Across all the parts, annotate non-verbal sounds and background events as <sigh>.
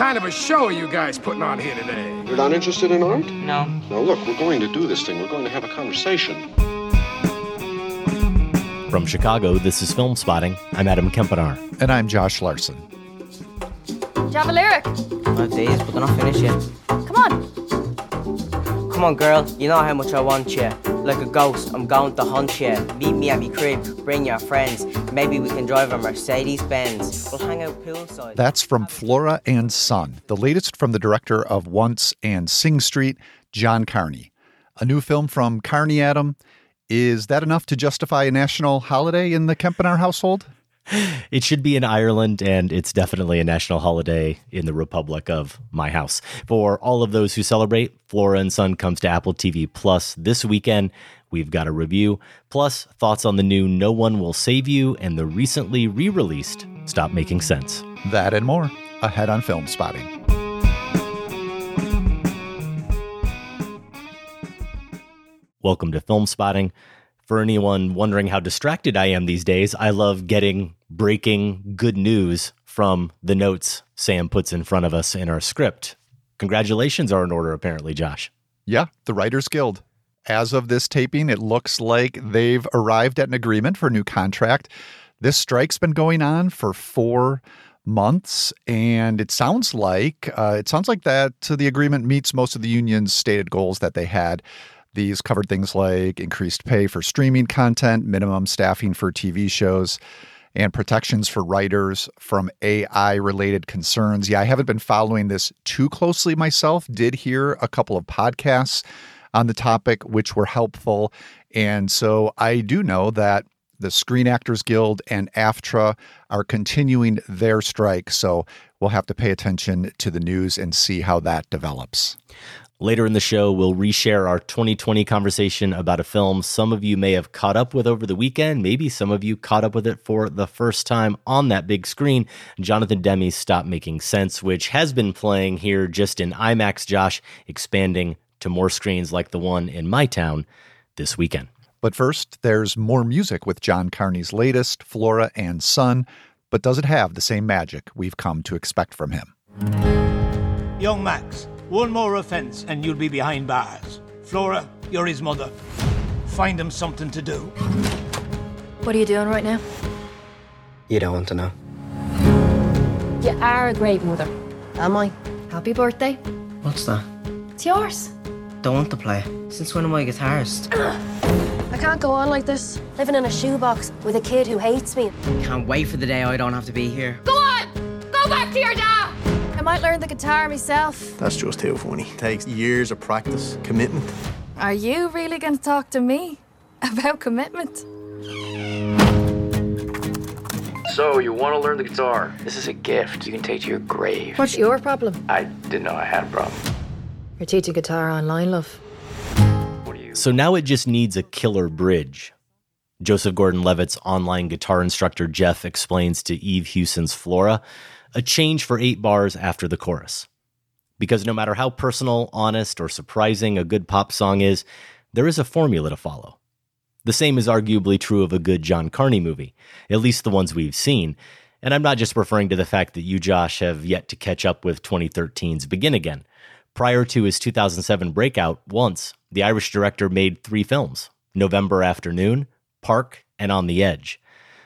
Kind of a show are you guys putting on here today? You're not interested in art? No. Now, look, we're going to do this thing. We're going to have a conversation. From Chicago, this is Filmspotting. I'm Adam Kempenaar. And I'm Josh Larsen. Do you have a lyric? Five days, but they're not finished yet. Come on. Come on, girl. You know how much I want you. Like a ghost, I'm going to hunt you. Meet me at me crib. Bring your friends. Maybe we can drive a Mercedes Benz. We'll hang out poolside. That's from Flora and Son, the latest from the director of Once and Sing Street, John Carney. A new film from Carney Adam. Is that enough to justify a national holiday in the Kempenaar household? <laughs> It should be in Ireland, and it's definitely a national holiday in the Republic of my house. For all of those who celebrate, Flora and Son comes to Apple TV Plus this weekend. We've got a review, plus thoughts on the new No One Will Save You and the recently re released Stop Making Sense. That and more ahead on Filmspotting. Welcome to Filmspotting. For anyone wondering how distracted I am these days, I love getting breaking good news from the notes Sam puts in front of us in our script. Congratulations are in order, apparently, Josh. Yeah, the Writers Guild. As of this taping, it looks like they've arrived at an agreement for a new contract. This strike's been going on for four months, and it sounds like uh, it sounds like that the agreement meets most of the union's stated goals that they had. These covered things like increased pay for streaming content, minimum staffing for TV shows, and protections for writers from AI related concerns. Yeah, I haven't been following this too closely myself. Did hear a couple of podcasts on the topic, which were helpful. And so I do know that the Screen Actors Guild and AFTRA are continuing their strike. So we'll have to pay attention to the news and see how that develops. Later in the show, we'll reshare our 2020 conversation about a film some of you may have caught up with over the weekend. Maybe some of you caught up with it for the first time on that big screen. Jonathan Demme's Stop Making Sense, which has been playing here just in IMAX, Josh, expanding to more screens like the one in my town this weekend. But first, there's more music with John Carney's latest, Flora and Son, but does it have the same magic we've come to expect from him? Young Max, one more offense and you'll be behind bars. Flora, you're his mother. Find him something to do. What are you doing right now? You don't want to know. You are a great mother. Am I? Happy birthday. What's that? It's yours. Don't want to play. Since when am I a guitarist? <clears throat> I can't go on like this, living in a shoebox with a kid who hates me. Can't wait for the day I don't have to be here. Go on! Go back to your dad! I might learn the guitar myself. That's just too funny. Takes years of practice, commitment. Are you really going to talk to me about commitment? So, you want to learn the guitar? This is a gift you can take to your grave. What's your problem? I didn't know I had a problem. You're teaching guitar online, love. What do you? So now it just needs a killer bridge. Joseph Gordon Levitt's online guitar instructor Jeff explains to Eve Hewson's Flora a change for eight bars after the chorus. Because no matter how personal, honest, or surprising a good pop song is, there is a formula to follow. The same is arguably true of a good John Carney movie, at least the ones we've seen. And I'm not just referring to the fact that you, Josh, have yet to catch up with 2013's Begin Again. Prior to his 2007 breakout, Once, the Irish director made three films November Afternoon, Park, and On the Edge.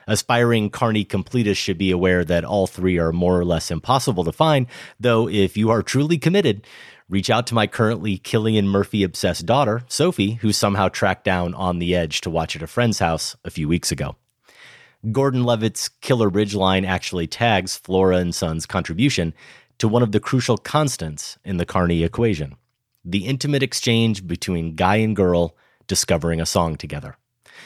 Aspiring Carney completists should be aware that all three are more or less impossible to find, though, if you are truly committed, reach out to my currently Cillian Murphy obsessed daughter, Sophie, who somehow tracked down On the Edge to watch at a friend's house a few weeks ago. Gordon Levitt's Killer Bridge line actually tags Flora and Son's contribution to one of the crucial constants in the Carney equation the intimate exchange between guy and girl discovering a song together.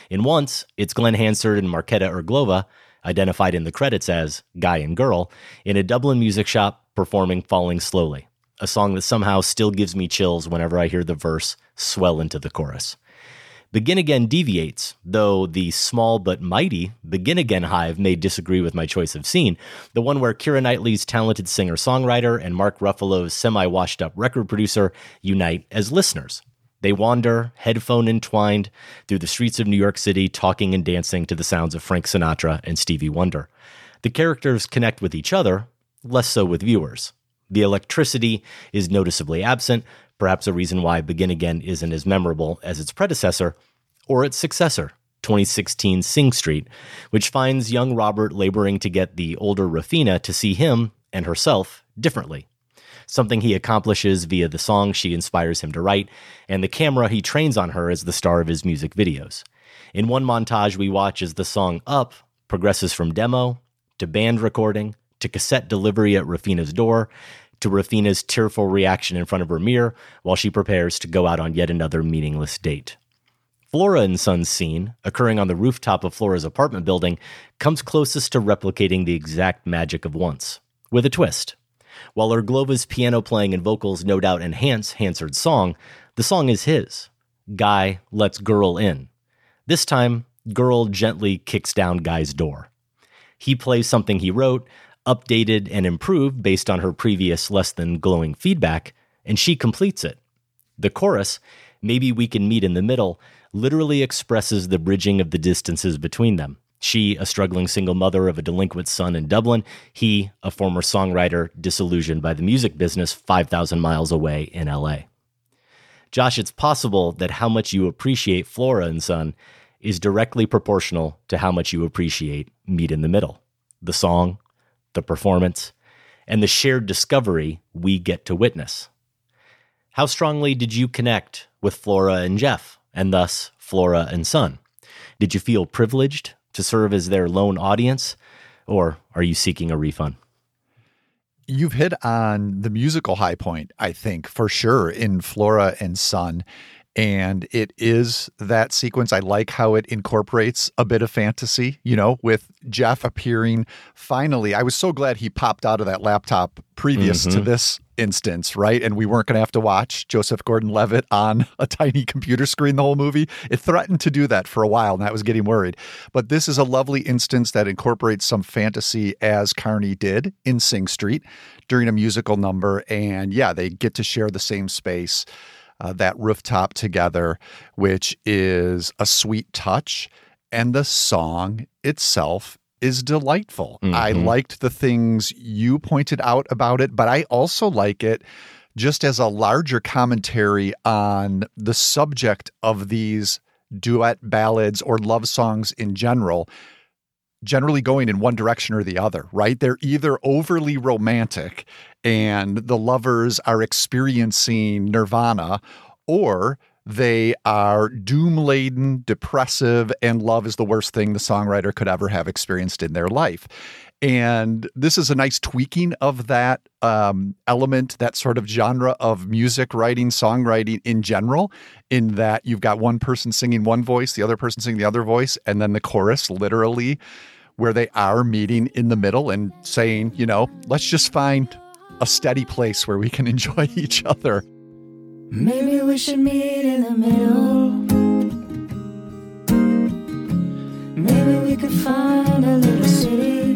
In Once, it's Glen Hansard and Marketa Irglova identified in the credits as Guy and Girl, in a Dublin music shop performing Falling Slowly, a song that somehow still gives me chills whenever I hear the verse swell into the chorus. Begin Again deviates, though the small but mighty Begin Again Hive may disagree with my choice of scene, the one where Keira Knightley's talented singer songwriter and Mark Ruffalo's semi washed up record producer unite as listeners. They wander, headphone entwined, through the streets of New York City, talking and dancing to the sounds of Frank Sinatra and Stevie Wonder. The characters connect with each other, less so with viewers. The electricity is noticeably absent, perhaps a reason why Begin Again isn't as memorable as its predecessor or its successor, 2016 Sing Street, which finds young Robert laboring to get the older Raphina to see him and herself differently. Something he accomplishes via the song she inspires him to write, and the camera he trains on her as the star of his music videos. In one montage, we watch as the song Up progresses from demo to band recording to cassette delivery at Raphina's door to Raphina's tearful reaction in front of her mirror while she prepares to go out on yet another meaningless date. Flora and Son's scene, occurring on the rooftop of Flora's apartment building, comes closest to replicating the exact magic of once, with a twist. While Irglova's piano playing and vocals no doubt enhance Hansard's song, the song is his. Guy lets Girl in. This time, Girl gently kicks down Guy's door. He plays something he wrote, updated and improved based on her previous less than glowing feedback, and she completes it. The chorus, Maybe We Can Meet in the Middle, literally expresses the bridging of the distances between them. She, a struggling single mother of a delinquent son in Dublin, he, a former songwriter disillusioned by the music business 5,000 miles away in LA. Josh, it's possible that how much you appreciate Flora and Son is directly proportional to how much you appreciate Meet in the Middle, the song, the performance, and the shared discovery we get to witness. How strongly did you connect with Flora and Jeff, and thus Flora and Son? Did you feel privileged to serve as their lone audience, or are you seeking a refund? You've hit on the musical high point, I think, for sure, in Flora and Son. And it is that sequence. I like how it incorporates a bit of fantasy, you know, with Jeff appearing finally. I was so glad he popped out of that laptop previous mm-hmm. to this instance, right? And we weren't going to have to watch Joseph Gordon Levitt on a <laughs> tiny computer screen the whole movie. It threatened to do that for a while, and I was getting worried. But this is a lovely instance that incorporates some fantasy as Carney did in Sing Street during a musical number. And yeah, they get to share the same space, uh, that rooftop together, which is a sweet touch. And the song itself is delightful. Mm-hmm. I liked the things you pointed out about it, but I also like it just as a larger commentary on the subject of these duet ballads or love songs in general generally going in one direction or the other, right? They're either overly romantic and the lovers are experiencing nirvana or they are doom laden, depressive, and love is the worst thing the songwriter could ever have experienced in their life. And this is a nice tweaking of that um, element, that sort of genre of music writing, songwriting in general, in that you've got one person singing one voice, the other person singing the other voice, and then the chorus literally where they are meeting in the middle and saying, you know, let's just find a steady place where we can <laughs> enjoy each other. Maybe we should meet in the middle. Maybe we could find a little city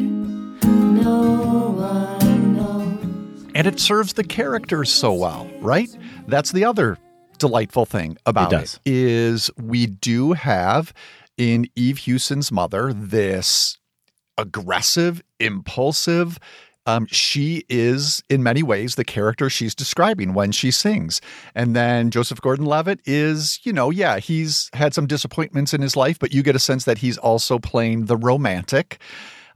no one knows. And it serves the characters so well, right? That's the other delightful thing about it, it is we do have in Eve Hewson's mother this aggressive, impulsive, um, she is in many ways the character she's describing when she sings. And then Joseph Gordon Levitt is, you know, yeah, he's had some disappointments in his life, but you get a sense that he's also playing the romantic.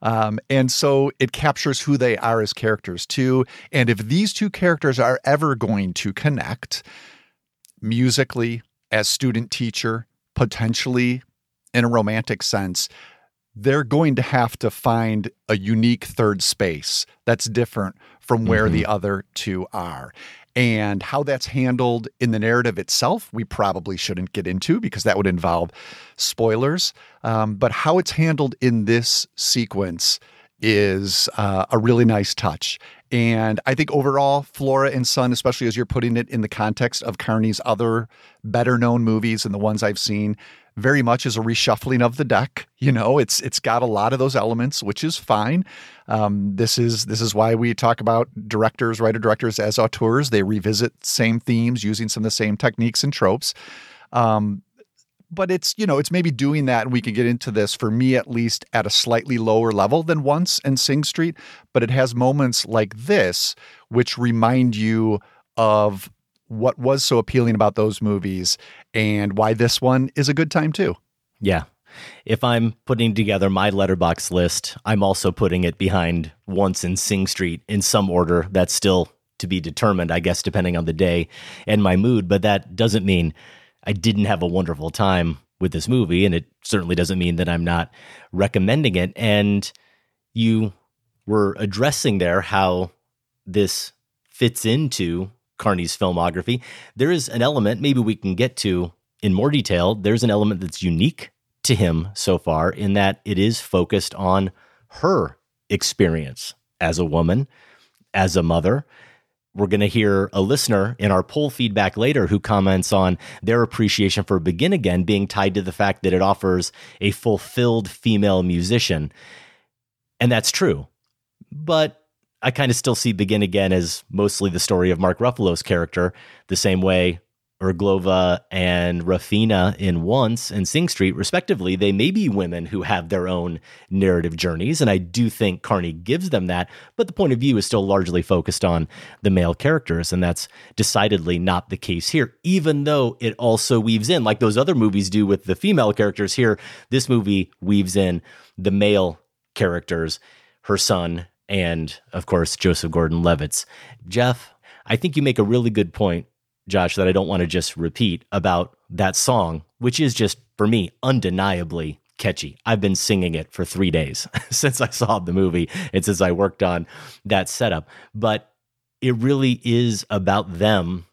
Um, and so it captures who they are as characters too. And if these two characters are ever going to connect musically, as student teacher, potentially in a romantic sense, they're going to have to find a unique third space that's different from where mm-hmm. the other two are. And how that's handled in the narrative itself, we probably shouldn't get into because that would involve spoilers. Um, but how it's handled in this sequence is uh, a really nice touch. And I think overall, Flora and Son, especially as you're putting it in the context of Carney's other better known movies and the ones I've seen, very much is a reshuffling of the deck. You know, it's it's got a lot of those elements, which is fine. Um, this is this is why we talk about directors, writer directors as auteurs. They revisit same themes using some of the same techniques and tropes. Um, but it's you know it's maybe doing that and we can get into this for me at least at a slightly lower level than once and sing street but it has moments like this which remind you of what was so appealing about those movies and why this one is a good time too. Yeah. If i'm putting together my Letterboxd list i'm also putting it behind once in sing street in some order that's still to be determined i guess depending on the day and my mood but that doesn't mean I didn't have a wonderful time with this movie, and it certainly doesn't mean that I'm not recommending it. And you were addressing there how this fits into Carney's filmography. There is an element, maybe we can get to in more detail. There's an element that's unique to him so far in that it is focused on her experience as a woman, as a mother, we're going to hear a listener in our poll feedback later who comments on their appreciation for Begin Again being tied to the fact that it offers a fulfilled female musician. And that's true. But I kind of still see Begin Again as mostly the story of Mark Ruffalo's character, the same way Irglova and Raphina in Once and Sing Street, respectively, they may be women who have their own narrative journeys. And I do think Carney gives them that. But the point of view is still largely focused on the male characters. And that's decidedly not the case here, even though it also weaves in, like those other movies do with the female characters here. This movie weaves in the male characters, her son, and of course, Joseph Gordon Levitt's. Jeff, I think you make a really good point Josh, that I don't want to just repeat about that song, which is just, for me, undeniably catchy. I've been singing it for three days <laughs> since I saw the movie and since I worked on that setup. But it really is about them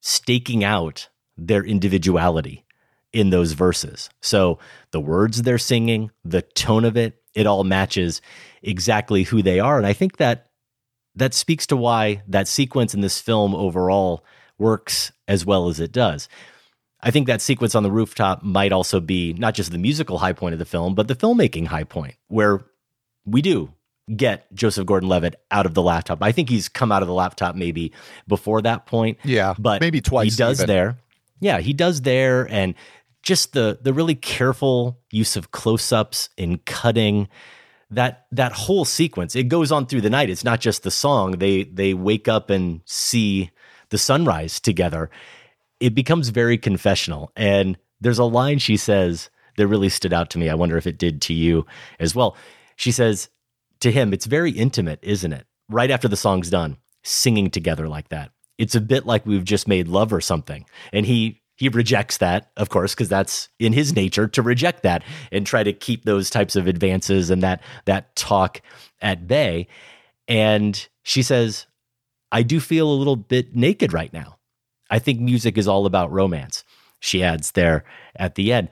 staking out their individuality in those verses. So the words they're singing, the tone of it, it all matches exactly who they are. And I think that that speaks to why that sequence in this film overall works as well as it does. I think that sequence on the rooftop might also be not just the musical high point of the film, but the filmmaking high point, where we do get Joseph Gordon Levitt out of the laptop. I think he's come out of the laptop maybe before that point. Yeah. But maybe twice. He does even. there. Yeah, he does there. And just the the really careful use of close-ups in cutting that that whole sequence it goes on through the night it's not just the song they they wake up and see the sunrise together, it becomes very confessional. And there's a line she says that really stood out to me. I wonder if it did to you as well. She says to him, It's very intimate, isn't it? Right after the song's done, singing together like that. It's a bit like we've just made love or something. And he he rejects that, of course, because that's in his nature to reject that and try to keep those types of advances and that that talk at bay. And she says, I do feel a little bit naked right now. I think music is all about romance. She adds there at the end.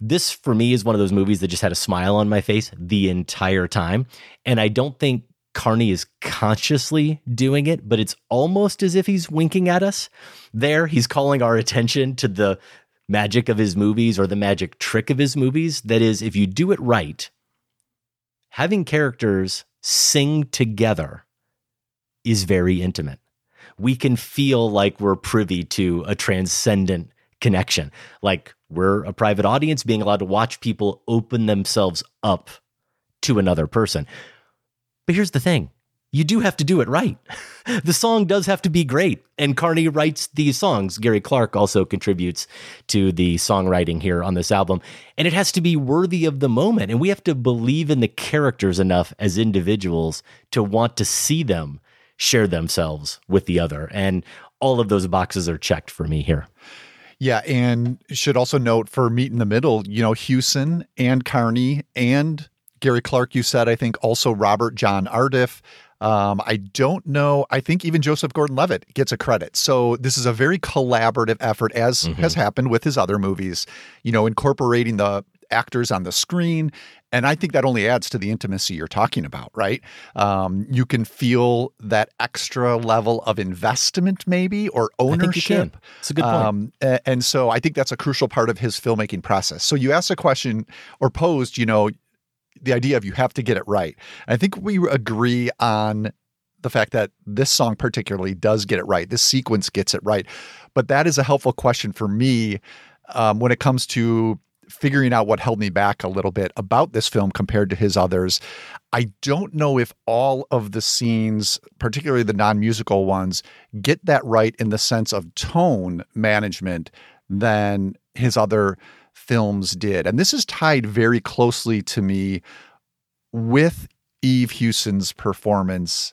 This, for me, is one of those movies that just had a smile on my face the entire time. And I don't think Carney is consciously doing it, but it's almost as if he's winking at us. There, he's calling our attention to the magic of his movies or the magic trick of his movies. That is, if you do it right, having characters sing together is very intimate. We can feel like we're privy to a transcendent connection, like we're a private audience being allowed to watch people open themselves up to another person. But here's the thing you do have to do it right. <laughs> the song does have to be great. And Carney writes these songs. Gary Clark also contributes to the songwriting here on this album. And it has to be worthy of the moment. And we have to believe in the characters enough as individuals to want to see them share themselves with the other. And all of those boxes are checked for me here. Yeah, and should also note for Meet in the Middle, you know, Hewson and Carney and Gary Clark, you said, I think also Robert John Ardiff. Um, I don't know. I think even Joseph Gordon Levitt gets a credit. So this is a very collaborative effort, as mm-hmm. has happened with his other movies, you know, incorporating the actors on the screen. And I think that only adds to the intimacy you're talking about, right? Um, you can feel that extra level of investment, maybe, or ownership. It's a good point. Um, and so I think that's a crucial part of his filmmaking process. So you asked a question or posed, you know, the idea of you have to get it right. I think we agree on the fact that this song particularly does get it right. This sequence gets it right. But that is a helpful question for me um, when it comes to figuring out what held me back a little bit about this film compared to his others. I don't know if all of the scenes, particularly the non musical ones, get that right in the sense of tone management than his other films did. And this is tied very closely to me with Eve Hewson's performance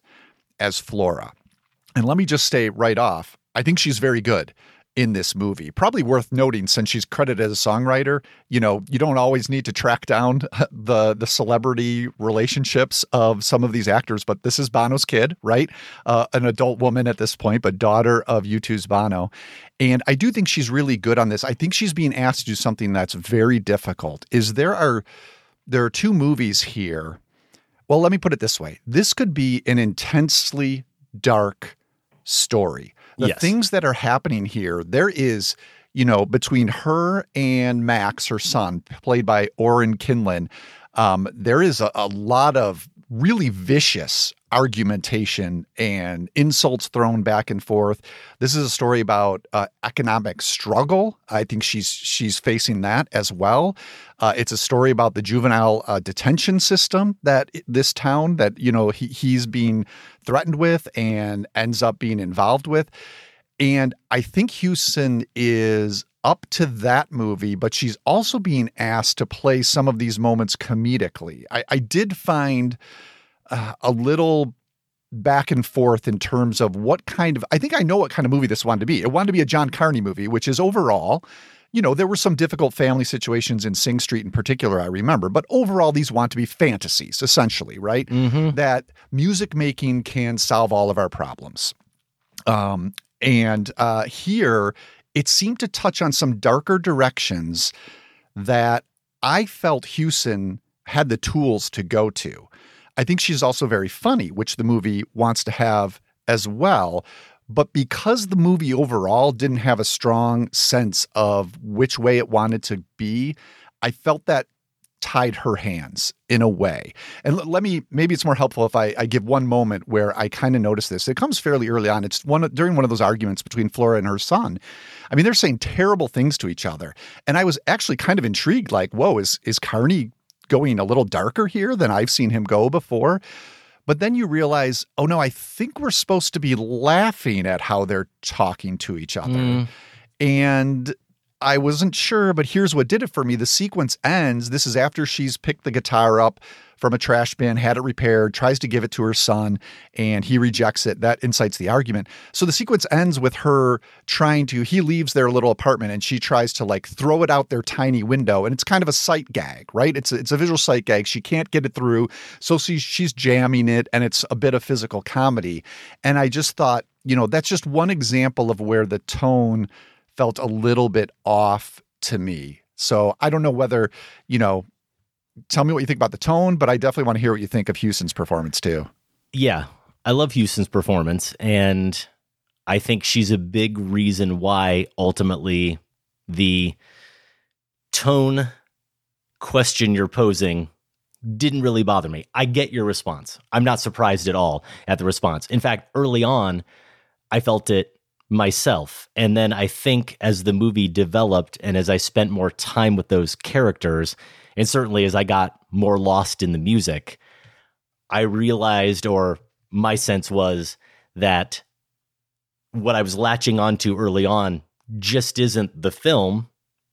as Flora. And let me just say right off, I think she's very good in this movie. Probably worth noting since she's credited as a songwriter. You know, you don't always need to track down <laughs> the the celebrity relationships of some of these actors, but this is Bono's kid, right? Uh, an adult woman at this point, but daughter of U2's Bono. And I do think she's really good on this. I think she's being asked to do something that's very difficult. Is there are there are two movies here. Well, let me put it this way. This could be an intensely dark story the yes. things that are happening here, there is, you know, between her and Max, her son, played by Oren Kinlan, um, there is a, a lot of really vicious argumentation and insults thrown back and forth. This is a story about uh, economic struggle. I think she's she's facing that as well. Uh, it's a story about the juvenile uh, detention system that this town that you know he, he's being threatened with and ends up being involved with. And I think Hewson is up to that movie, but she's also being asked to play some of these moments comedically. I, I did find uh, a little back and forth in terms of what kind of I think I know what kind of movie this wanted to be. It wanted to be a John Carney movie, which is overall, you know, there were some difficult family situations in Sing Street in particular, I remember, but overall these want to be fantasies, essentially, right? Mm-hmm. That music making can solve all of our problems. Um, and uh, here it seemed to touch on some darker directions that I felt Hewson had the tools to go to. I think she's also very funny, which the movie wants to have as well. But because the movie overall didn't have a strong sense of which way it wanted to be, I felt that tied her hands in a way. And let me maybe it's more helpful if I, I give one moment where I kind of notice this. It comes fairly early on. It's one during one of those arguments between Flora and her son. I mean, they're saying terrible things to each other, and I was actually kind of intrigued. Like, whoa, is is Carney going a little darker here than I've seen him go before. But then you realize, oh no, I think we're supposed to be laughing at how they're talking to each other. Mm. And I wasn't sure, but here's what did it for me. The sequence ends. This is after she's picked the guitar up from a trash bin, had it repaired, tries to give it to her son, and he rejects it. That incites the argument. So the sequence ends with her trying to, he leaves their little apartment and she tries to like throw it out their tiny window. And it's kind of a sight gag, right? It's a, it's a visual sight gag. She can't get it through. So she's, she's jamming it and it's a bit of physical comedy. And I just thought, you know, that's just one example of where the tone felt a little bit off to me. So I don't know whether, you know, tell me what you think about the tone, but I definitely want to hear what you think of Hewson's performance too. Yeah, I love Hewson's performance, and I think she's a big reason why ultimately the tone question you're posing didn't really bother me. I get your response. I'm not surprised at all at the response. In fact, early on, I felt it myself. And then I think as the movie developed and as I spent more time with those characters, and certainly as I got more lost in the music, I realized, or my sense was, that what I was latching onto early on just isn't the film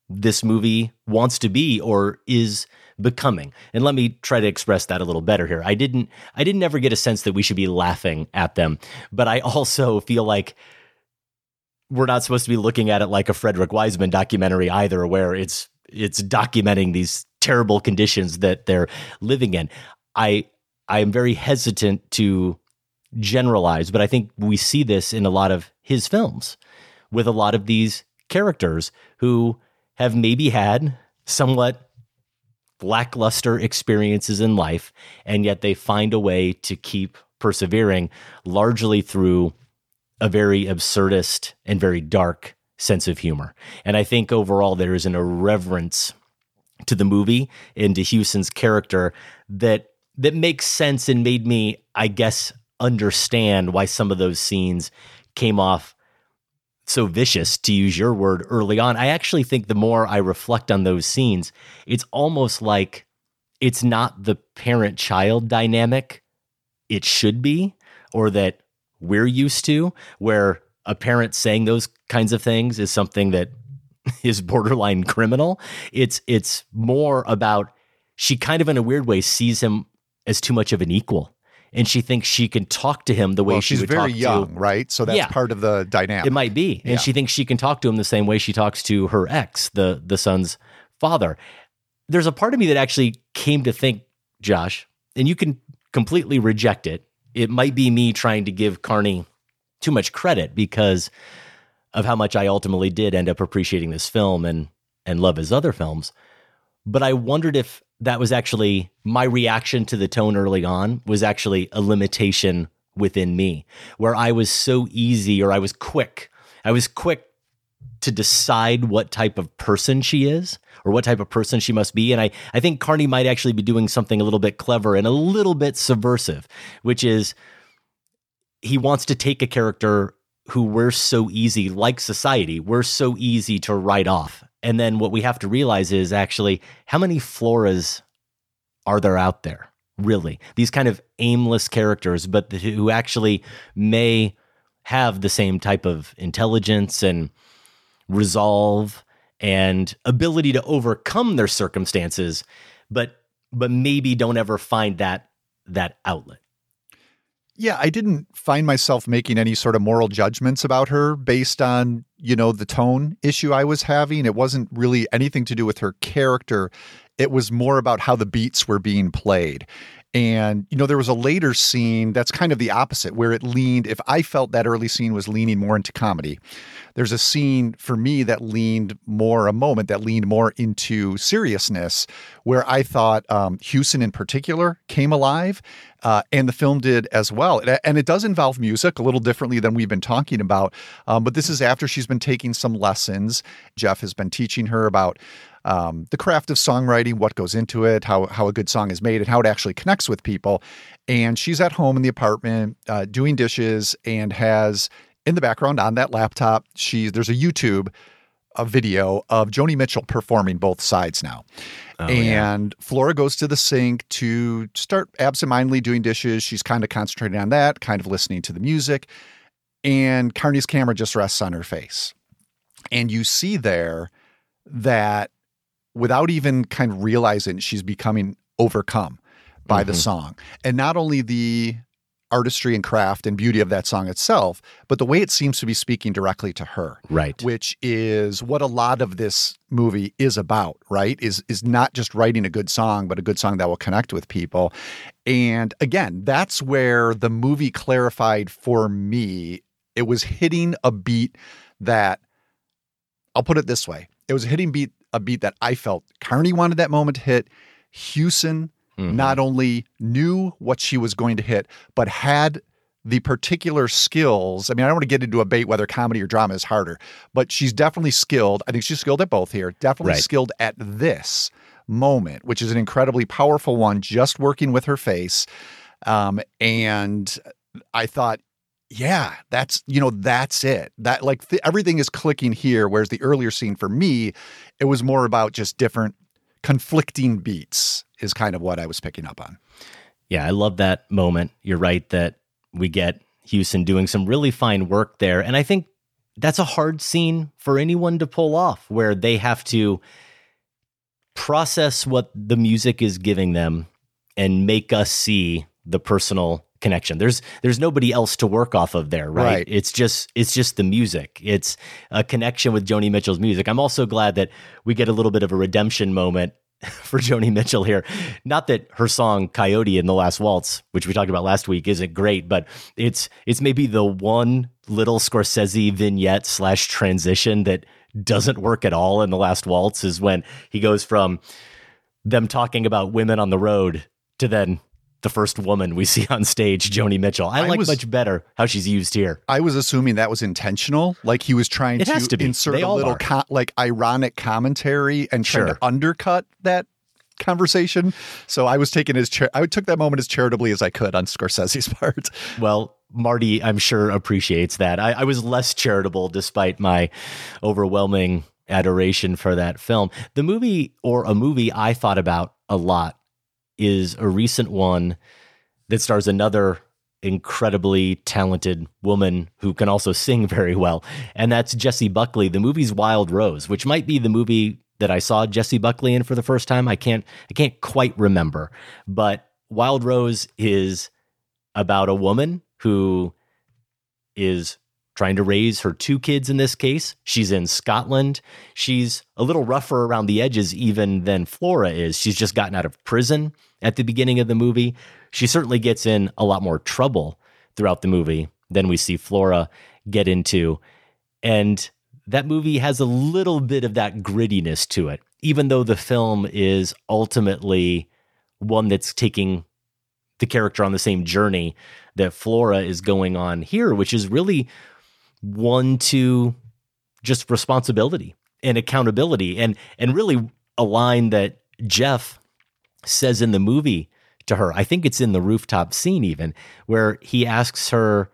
this movie wants to be or is becoming. And let me try to express that a little better here. I didn't I didn't ever get a sense that we should be laughing at them, but I also feel like we're not supposed to be looking at it like a Frederick Wiseman documentary either where it's it's documenting these terrible conditions that they're living in. I I am very hesitant to generalize, but I think we see this in a lot of his films with a lot of these characters who have maybe had somewhat lackluster experiences in life, and yet they find a way to keep persevering largely through a very absurdist and very dark sense of humor. And I think overall there is an irreverence to the movie and to Hewson's character that that makes sense and made me, I guess, understand why some of those scenes came off so vicious, to use your word, early on. I actually think the more I reflect on those scenes, it's almost like it's not the parent child dynamic it should be, or that we're used to, where a parent saying those kinds of things is something that <laughs> is borderline criminal. It's it's more about she kind of in a weird way sees him as too much of an equal. And she thinks she can talk to him the way well, she she's would very talk young, to, right? So that's Yeah. part of the dynamic. It might be, and Yeah. she thinks she can talk to him the same way she talks to her ex, the the son's father. There's a part of me that actually came to think, Josh, and you can completely reject it. It might be me trying to give Carney too much credit because of how much I ultimately did end up appreciating this film and and love his other films. But I wondered if that was actually my reaction to the tone early on was actually a limitation within me, where I was so easy or I was quick. I was quick to decide what type of person she is or what type of person she must be. And I, I think Carney might actually be doing something a little bit clever and a little bit subversive, which is he wants to take a character who we're so easy, like society, we're so easy to write off. And then what we have to realize is actually how many floras are there out there, really? These kind of aimless characters, but who actually may have the same type of intelligence and resolve and ability to overcome their circumstances, but but maybe don't ever find that that outlet. Yeah, I didn't find myself making any sort of moral judgments about her based on, you know, the tone issue I was having. It wasn't really anything to do with her character. It was more about how the beats were being played. And, you know, there was a later scene that's kind of the opposite, where it leaned, if I felt that early scene was leaning more into comedy, there's a scene for me that leaned more, a moment that leaned more into seriousness, where I thought um, Hewson in particular came alive. Uh, and the film did as well. And- it does involve music a little differently than we've been talking about. Um, but this is after she's been taking some lessons. Jeff has been teaching her about um, the craft of songwriting, what goes into it, how how a good song is made, and how it actually connects with people. And she's at home in the apartment uh, doing dishes and has in the background on that laptop. She there's a YouTube a video of Joni Mitchell performing both sides now. and Flora goes to the sink to start absentmindedly doing dishes. She's kind of concentrating on that, kind of listening to the music. And Carney's camera just rests on her face. And you see there that without even kind of realizing she's becoming overcome by the Mhm. song. And not only the artistry and craft and beauty of that song itself, but the way it seems to be speaking directly to her. Right. Which is what a lot of this movie is about, right? Is is not just writing a good song, but a good song that will connect with people. And again, that's where the movie clarified for me. It was hitting a beat that I'll put it this way. It was hitting beat a beat that I felt Carney wanted that moment to hit. Hewson not only knew what she was going to hit, but had the particular skills. I mean, I don't want to get into a debate whether comedy or drama is harder, but she's definitely skilled. I think she's skilled at both here. Definitely Right. skilled at this moment, which is an incredibly powerful one, just working with her face. Um, and I thought, yeah, that's you know that's it. That like th- everything is clicking here. Whereas the earlier scene for me, it was more about just different conflicting beats. Is kind of what I was picking up on. Yeah, I love that moment. You're right that we get Hewson doing some really fine work there. And I think that's a hard scene for anyone to pull off where they have to process what the music is giving them and make us see the personal connection. There's there's nobody else to work off of there, right? Right. It's just it's just the music. It's a connection with Joni Mitchell's music. I'm also glad that we get a little bit of a redemption moment <laughs> for Joni Mitchell here. Not that her song Coyote in the Last Waltz, which we talked about last week, isn't great, but it's it's maybe the one little Scorsese vignette slash transition that doesn't work at all in the last waltz is when he goes from them talking about women on the road to then the first woman we see on stage, Joni Mitchell. I, I like was, much better how she's used here. I was assuming that was intentional, like he was trying it to, to insert a little co- like ironic commentary and sure. trying to undercut that conversation. So I was taking his char- I took that moment as charitably as I could on Scorsese's <laughs> part. Well, Marty, I'm sure appreciates that. I, I was less charitable despite my overwhelming adoration for that film. The movie or a movie I thought about a lot is a recent one that stars another incredibly talented woman who can also sing <laughs> very well. And that's Jessie Buckley. The movie's Wild Rose, which might be the movie that I saw Jessie Buckley in for the first time. I can't I can't quite remember. But Wild Rose is about a woman who is trying to raise her two kids in this case. She's in Scotland. She's a little rougher around the edges even than Flora is. She's just gotten out of prison at the beginning of the movie. She certainly gets in a lot more trouble throughout the movie than we see Flora get into. And that movie has a little bit of that grittiness to it, even though the film is ultimately one that's taking the character on the same journey that Flora is going on here, which is really one to just responsibility and accountability and and really a line that Jeff says in the movie to her. I think it's in the rooftop scene even where he asks her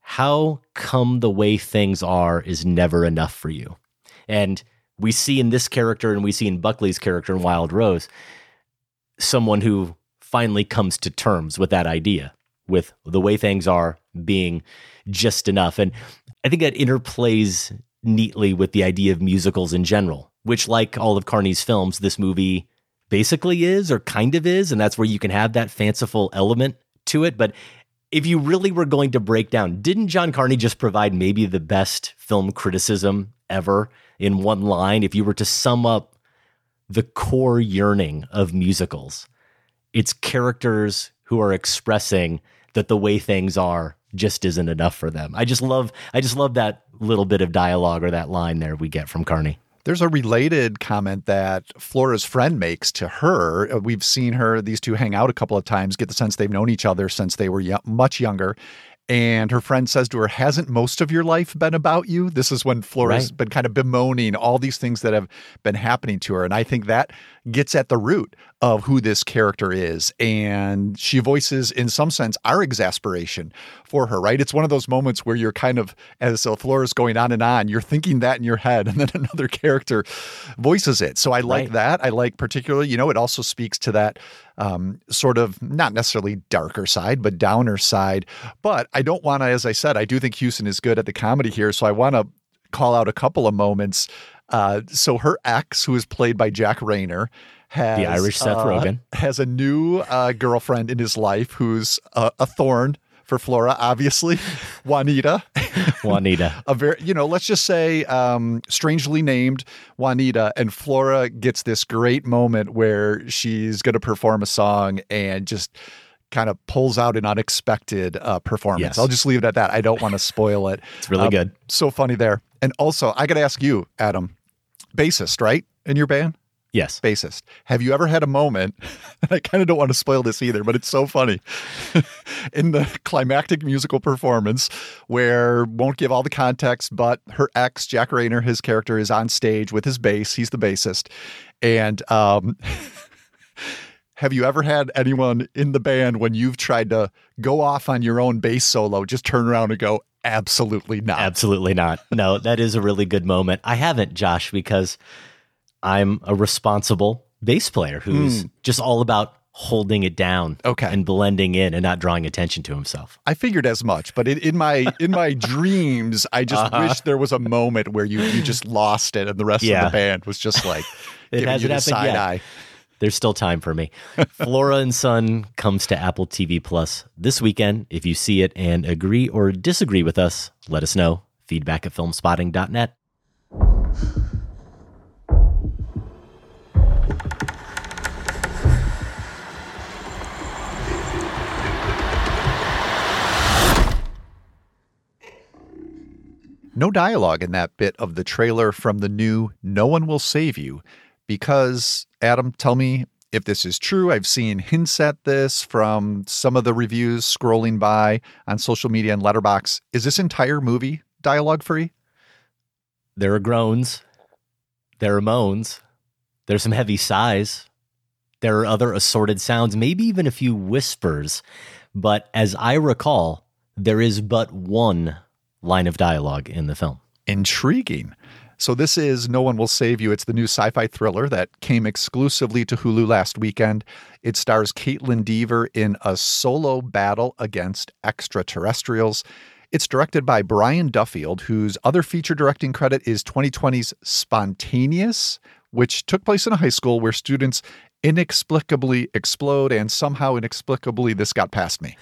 how come the way things are is never enough for you. And we see in this character and we see in Buckley's character in Wild Rose someone who finally comes to terms with that idea with the way things are being just enough. And I think that interplays neatly with the idea of musicals in general, which, like all of Carney's films, this movie basically is or kind of is. And that's where you can have that fanciful element to it. But if you really were going to break down, didn't John Carney just provide maybe the best film criticism ever in one line? If you were to sum up the core yearning of musicals, it's characters who are expressing that the way things are just isn't enough for them. I just love I just love that little bit of dialogue or that line there we get from Carney. There's a related comment that Flora's friend makes to her. We've seen her; these two hang out a couple of times. Get the sense they've known each other since they were much younger. And her friend says to her, Hasn't most of your life been about you? This is when Flora's right. been kind of bemoaning all these things that have been happening to her. And I think that gets at the root of who this character is. And she voices, in some sense, our exasperation for her, right? It's one of those moments where you're kind of, as uh, Flora's going on and on, you're thinking that in your head, and then <laughs> another character voices it. So I like right. that. I like particularly, you know, it also speaks to that um, sort of not necessarily darker side, but downer side. But I don't want to, as I said, I do think Hewson is good at the comedy here. So I want to call out a couple of moments. Uh, so her ex, who is played by Jack Reynor, has the Irish Seth uh, Rogen has a new uh, girlfriend in his life who's a thorn for Flora, obviously, <laughs> Juanita. Juanita. a very, you know, let's just say um, strangely named Juanita, and Flora gets this great moment where she's going to perform a song and just kind of pulls out an unexpected uh, performance. Yes. I'll just leave it at that. I don't want to spoil it. <laughs> it's really um, good. So funny there. And also, I got to ask you, Adam, bassist, right, in your band? Yes. Bassist. Have you ever had a moment, <laughs> and I kind of don't want to spoil this either, but it's so funny, <laughs> in the climactic musical performance where, won't give all the context, but her ex, Jack Reynor, his character, is on stage with his bass. He's the bassist. And um, <laughs> have you ever had anyone in the band when you've tried to go off on your own bass solo, just turn around and go, absolutely not? Absolutely not. No, that is a really good moment. I haven't, Josh, because I'm a responsible bass player who's mm. just all about holding it down okay. and blending in and not drawing attention to himself. I figured as much, but in, in my in my <laughs> dreams, I just uh-huh. wish there was a moment where you you just lost it and the rest yeah. of the band was just like <laughs> it hasn't happened side yet. eye. There's still time for me. <laughs> Flora and Son comes to Apple TV Plus this weekend. If you see it and agree or disagree with us, let us know. Feedback at filmspotting.net. No dialogue in that bit of the trailer from the new No One Will Save You because, Adam, tell me if this is true. I've seen hints at this from some of the reviews scrolling by on social media and Letterboxd. Is this entire movie dialogue free? There are groans, there are moans, there's some heavy sighs, there are other assorted sounds, maybe even a few whispers. But as I recall, there is but one line of dialogue in the film. Intriguing. So, this is No One Will Save You. It's the new sci fi thriller that came exclusively to Hulu last weekend. It stars Kaitlyn Dever in a solo battle against extraterrestrials. It's directed by Brian Duffield, whose other feature directing credit is 2020's Spontaneous, which took place in a high school where students inexplicably explode, and somehow inexplicably this got past me.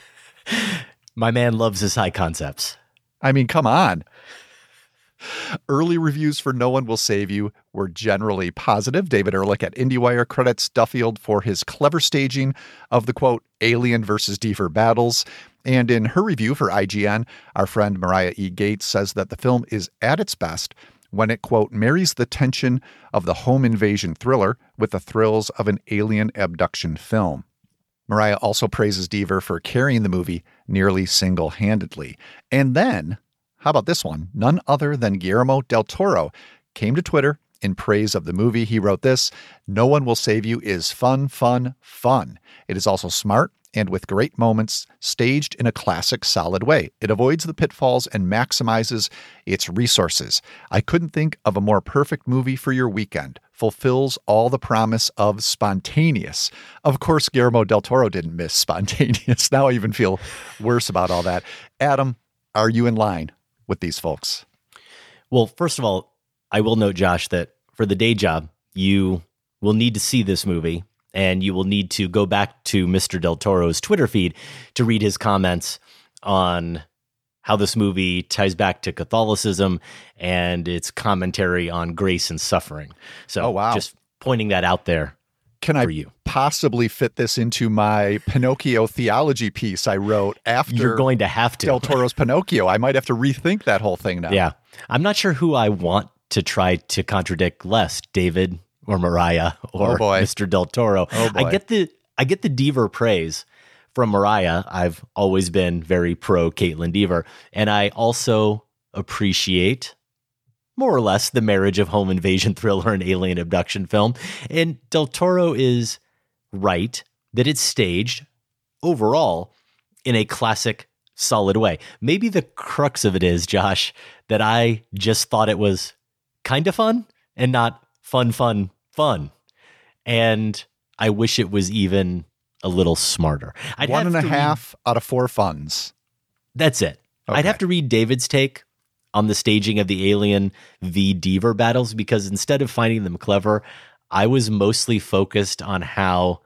My man loves his high concepts. I mean, come on. Early reviews for No One Will Save You were generally positive. David Ehrlich at IndieWire credits Duffield for his clever staging of the quote, Alien versus Dever battles. And in her review for IGN, our friend Mariah E. Gates says that the film is at its best when it, quote, marries the tension of the home invasion thriller with the thrills of an alien abduction film. Mariah also praises Dever for carrying the movie nearly single handedly. And then, how about this one? None other than Guillermo del Toro came to Twitter in praise of the movie. He wrote this No One Will Save You is fun, fun, fun. It is also smart and with great moments staged in a classic, solid way. It avoids the pitfalls and maximizes its resources. I couldn't think of a more perfect movie for your weekend. Fulfills all the promise of spontaneous. Of course, Guillermo del Toro didn't miss <laughs> spontaneous. Now I even feel worse about all that. Adam, are you in line with these folks? Well, first of all, I will note, Josh, that for the day job, you will need to see this movie and you will need to go back to Mr. Del Toro's Twitter feed to read his comments on how this movie ties back to Catholicism and its commentary on grace and suffering. So, oh, wow. just pointing that out there. Can I you. possibly fit this into my Pinocchio theology piece I wrote after You're going to have to. Del Toro's Pinocchio? I might have to rethink that whole thing now. Yeah. I'm not sure who I want to try to contradict less, David or Mariah or oh. Mr. Del Toro. Oh boy. I get the I get the Dever praise from Mariah. I've always been very pro Kaitlyn Dever, and I also appreciate more or less the marriage of home invasion thriller and alien abduction film. And Del Toro is right that it's staged overall in a classic solid way. Maybe the crux of it is, Josh, that I just thought it was kind of fun and not fun, fun, fun. And I wish it was even a little smarter. I'd One and a half read, out of four funds. That's it. Okay. I'd have to read David's take on the staging of the Alien v. Dever battles because instead of finding them clever, I was mostly focused on how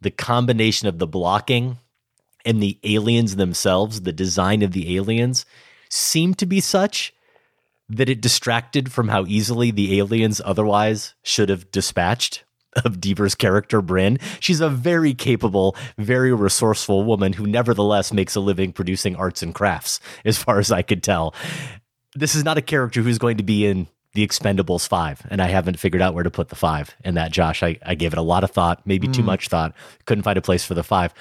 the combination of the blocking and the aliens themselves, the design of the aliens, seemed to be such that it distracted from how easily the aliens otherwise should have dispatched of Dever's character, Bryn. She's a very capable, very resourceful woman who nevertheless makes a living producing arts and crafts, as far as I could tell. This is not a character who's going to be in the Expendables 5, and I haven't figured out where to put the 5 in that, Josh. I, I gave it a lot of thought, maybe mm. too much thought. Couldn't find a place for the 5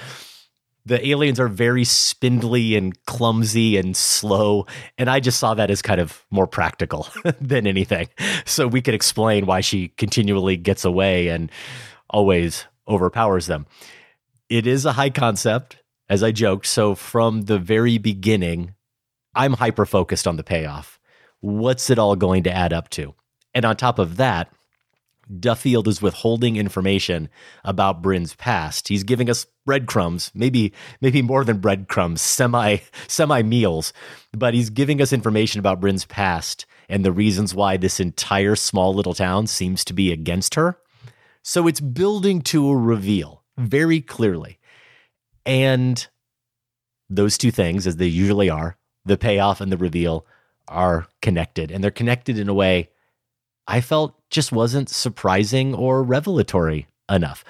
the aliens are very spindly and clumsy and slow. And I just saw that as kind of more practical <laughs> than anything. So we could explain why she continually gets away and always overpowers them. It is a high concept, as I joked. So from the very beginning, I'm hyper focused on the payoff. What's it all going to add up to? And on top of that, Duffield is withholding information about Bryn's past. He's giving us breadcrumbs, maybe maybe more than breadcrumbs, semi semi meals, but he's giving us information about Bryn's past and the reasons why this entire small little town seems to be against her. So it's building to a reveal very clearly. And those two things, as they usually are, the payoff and the reveal, are connected. And they're connected in a way I felt just wasn't surprising or revelatory enough.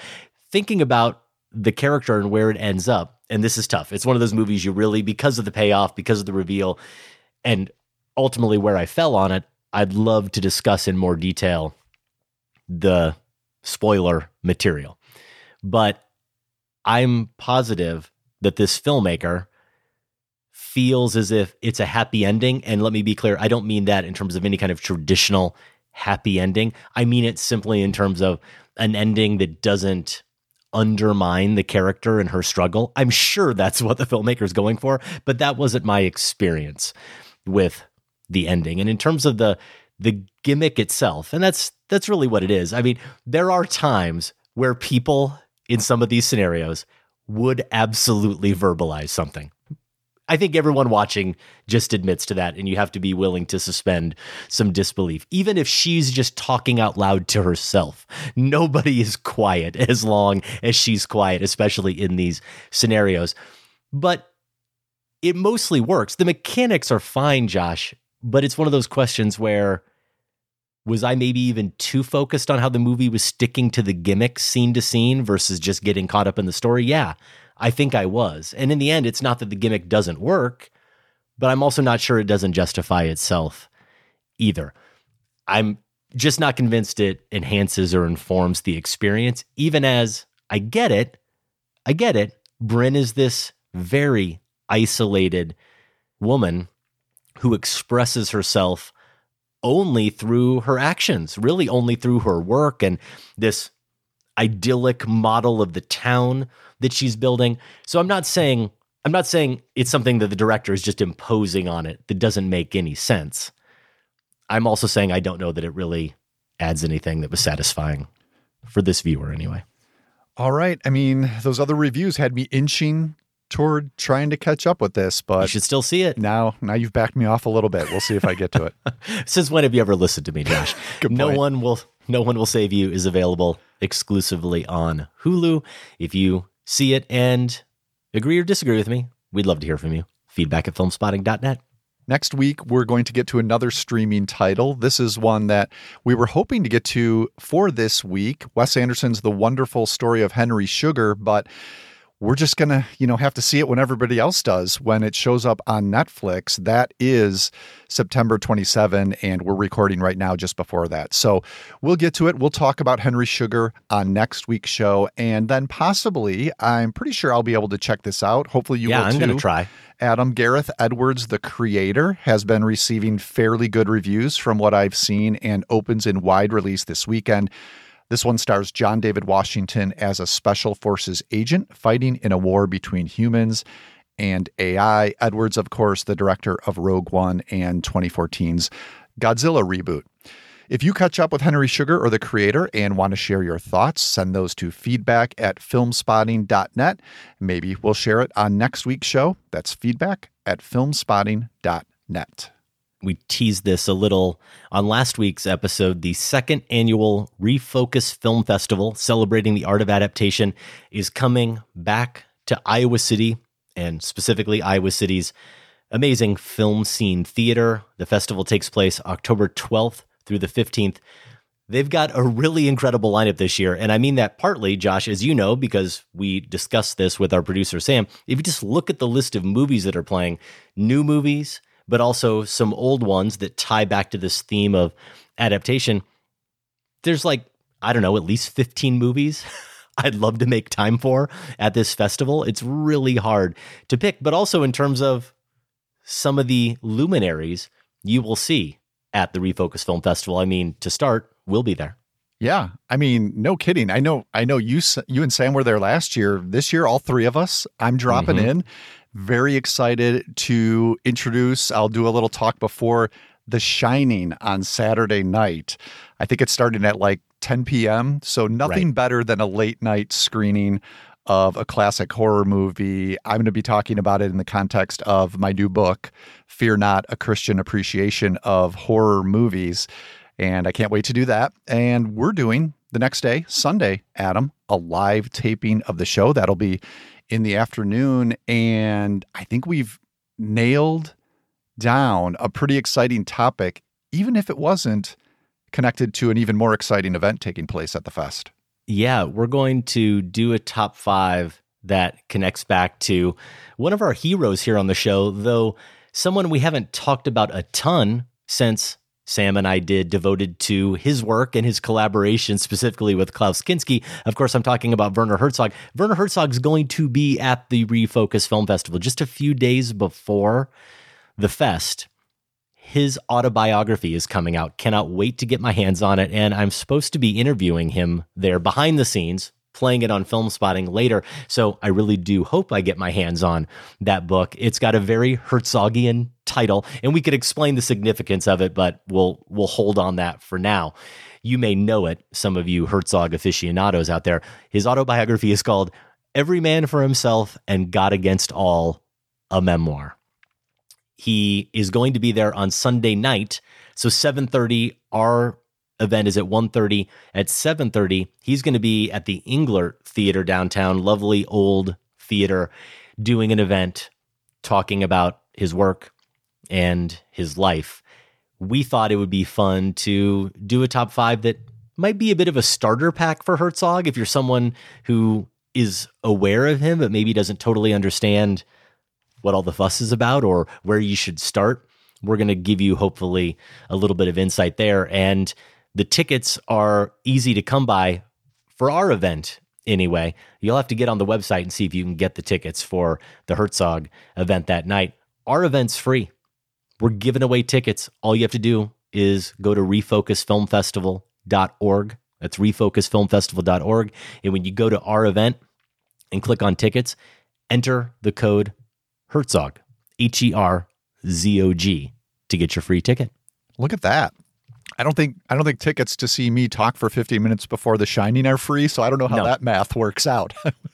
Thinking about the character and where it ends up, and this is tough. It's one of those movies you really, because of the payoff, because of the reveal, and ultimately where I fell on it, I'd love to discuss in more detail the spoiler material. But I'm positive that this filmmaker feels as if it's a happy ending. And let me be clear, I don't mean that in terms of any kind of traditional happy ending. I mean it simply in terms of an ending that doesn't undermine the character and her struggle. I'm sure that's what the filmmaker is going for, but that wasn't my experience with the ending. And in terms of the the gimmick itself, and that's that's really what it is. I mean, there are times where people in some of these scenarios would absolutely verbalize something. I think everyone watching just admits to that, and you have to be willing to suspend some disbelief. Even if she's just talking out loud to herself, nobody is quiet <laughs> as long as she's quiet, especially in these scenarios. But it mostly works. The mechanics are fine, Josh, but it's one of those questions where was I maybe even too focused on how the movie was sticking to the gimmick scene to scene versus just getting caught up in the story? Yeah, I think I was. And in the end, it's not that the gimmick doesn't work, but I'm also not sure it doesn't justify itself either. I'm just not convinced it enhances or informs the experience, even as I get it. I get it. Bryn is this very isolated woman who expresses herself only through her actions, really only through her work and this idyllic model of the town that she's building. So I'm not saying I'm not saying it's something that the director is just imposing on it that doesn't make any sense. I'm also saying I don't know that it really adds anything that was satisfying for this viewer anyway. All right. I mean, those other reviews had me inching toward trying to catch up with this, but you should still see it. Now, now you've backed me off a little bit. We'll see if I get to it. <laughs> Since when have you ever listened to me, Josh? <laughs> no point. one will no one will save you is available exclusively on Hulu. If you see it and agree or disagree with me, we'd love to hear from you. Feedback at filmspotting.net. Next week, we're going to get to another streaming title. This is one that we were hoping to get to for this week Wes Anderson's The Wonderful Story of Henry Sugar, but we're just going to, you know, have to see it when everybody else does when it shows up on Netflix. That is September 27 and we're recording right now just before that. So, we'll get to it. We'll talk about Henry Sugar on next week's show and then possibly I'm pretty sure I'll be able to check this out. Hopefully you yeah, will I'm too. going to try. Adam Gareth Edwards, the creator, has been receiving fairly good reviews from what I've seen and opens in wide release this weekend. This one stars John David Washington as a special forces agent fighting in a war between humans and AI. Edwards, of course, the director of Rogue One and 2014's Godzilla reboot. If you catch up with Henry Sugar or the creator and want to share your thoughts, send those to feedback at filmspotting.net. Maybe we'll share it on next week's show. That's feedback at filmspotting.net we teased this a little on last week's episode. The second annual Refocus Film Festival, celebrating the art of adaptation, is coming back to Iowa City and specifically Iowa City's amazing FilmScene theater. The festival takes place October 12th through the 15th. They've got a really incredible lineup this year. And I mean that partly, Josh, as you know, because we discussed this with our producer, Sam. If you just look at the list of movies that are playing, new movies, but also some old ones that tie back to this theme of adaptation. There's like, I don't know, at least 15 movies <laughs> I'd love to make time for at this festival. It's really hard to pick, but also in terms of some of the luminaries you will see at the Refocus Film Festival. I mean, to start, we'll be there. Yeah, I mean, no kidding. I know, I know you, you and Sam were there last year. This year, all three of us, I'm dropping mm-hmm. in, very excited to introduce. I'll do a little talk before The Shining on Saturday night. I think it's starting at like 10 p.m. So nothing right. better than a late night screening of a classic horror movie. I'm going to be talking about it in the context of my new book, Fear Not, a Christian Appreciation of Horror Movies. And I can't wait to do that. And we're doing the next day, Sunday, Adam, a live taping of the show. That'll be in the afternoon. And I think we've nailed down a pretty exciting topic, even if it wasn't connected to an even more exciting event taking place at the fest. Yeah, we're going to do a top five that connects back to one of our heroes here on the show, though someone we haven't talked about a ton since Sam and I did devoted to his work and his collaboration specifically with Klaus Kinski. Of course, I'm talking about Werner Herzog. Werner Herzog's going to be at the Refocus Film Festival just a few days before the fest. His autobiography is coming out. Cannot wait to get my hands on it. And I'm supposed to be interviewing him there behind the scenes playing it on Filmspotting later. So I really do hope I get my hands on that book. It's got a very Herzogian title, and we could explain the significance of it, but we'll we'll hold on that for now. You may know it, some of you Herzog aficionados out there. His autobiography is called Every Man for Himself and God Against All, a memoir. He is going to be there on Sunday night. So 7:30 our event is at 1.30 at 7.30 he's going to be at the englert theater downtown lovely old theater doing an event talking about his work and his life. We thought it would be fun to do a top five that might be a bit of a starter pack for herzog if you're someone who is aware of him but maybe doesn't totally understand what all the fuss is about or where you should start. We're going to give you hopefully a little bit of insight there. And the tickets are easy to come by for our event anyway. You'll have to get on the website and see if you can get the tickets for the Herzog event that night. Our event's free. We're giving away tickets. All you have to do is go to refocusfilmfestival.org. That's refocusfilmfestival.org. And when you go to our event and click on tickets, enter the code Herzog, H E R Z O G, to get your free ticket. Look at that. I don't think I don't think tickets to see me talk for 15 minutes before The Shining are free, so I don't know how no. that math works out.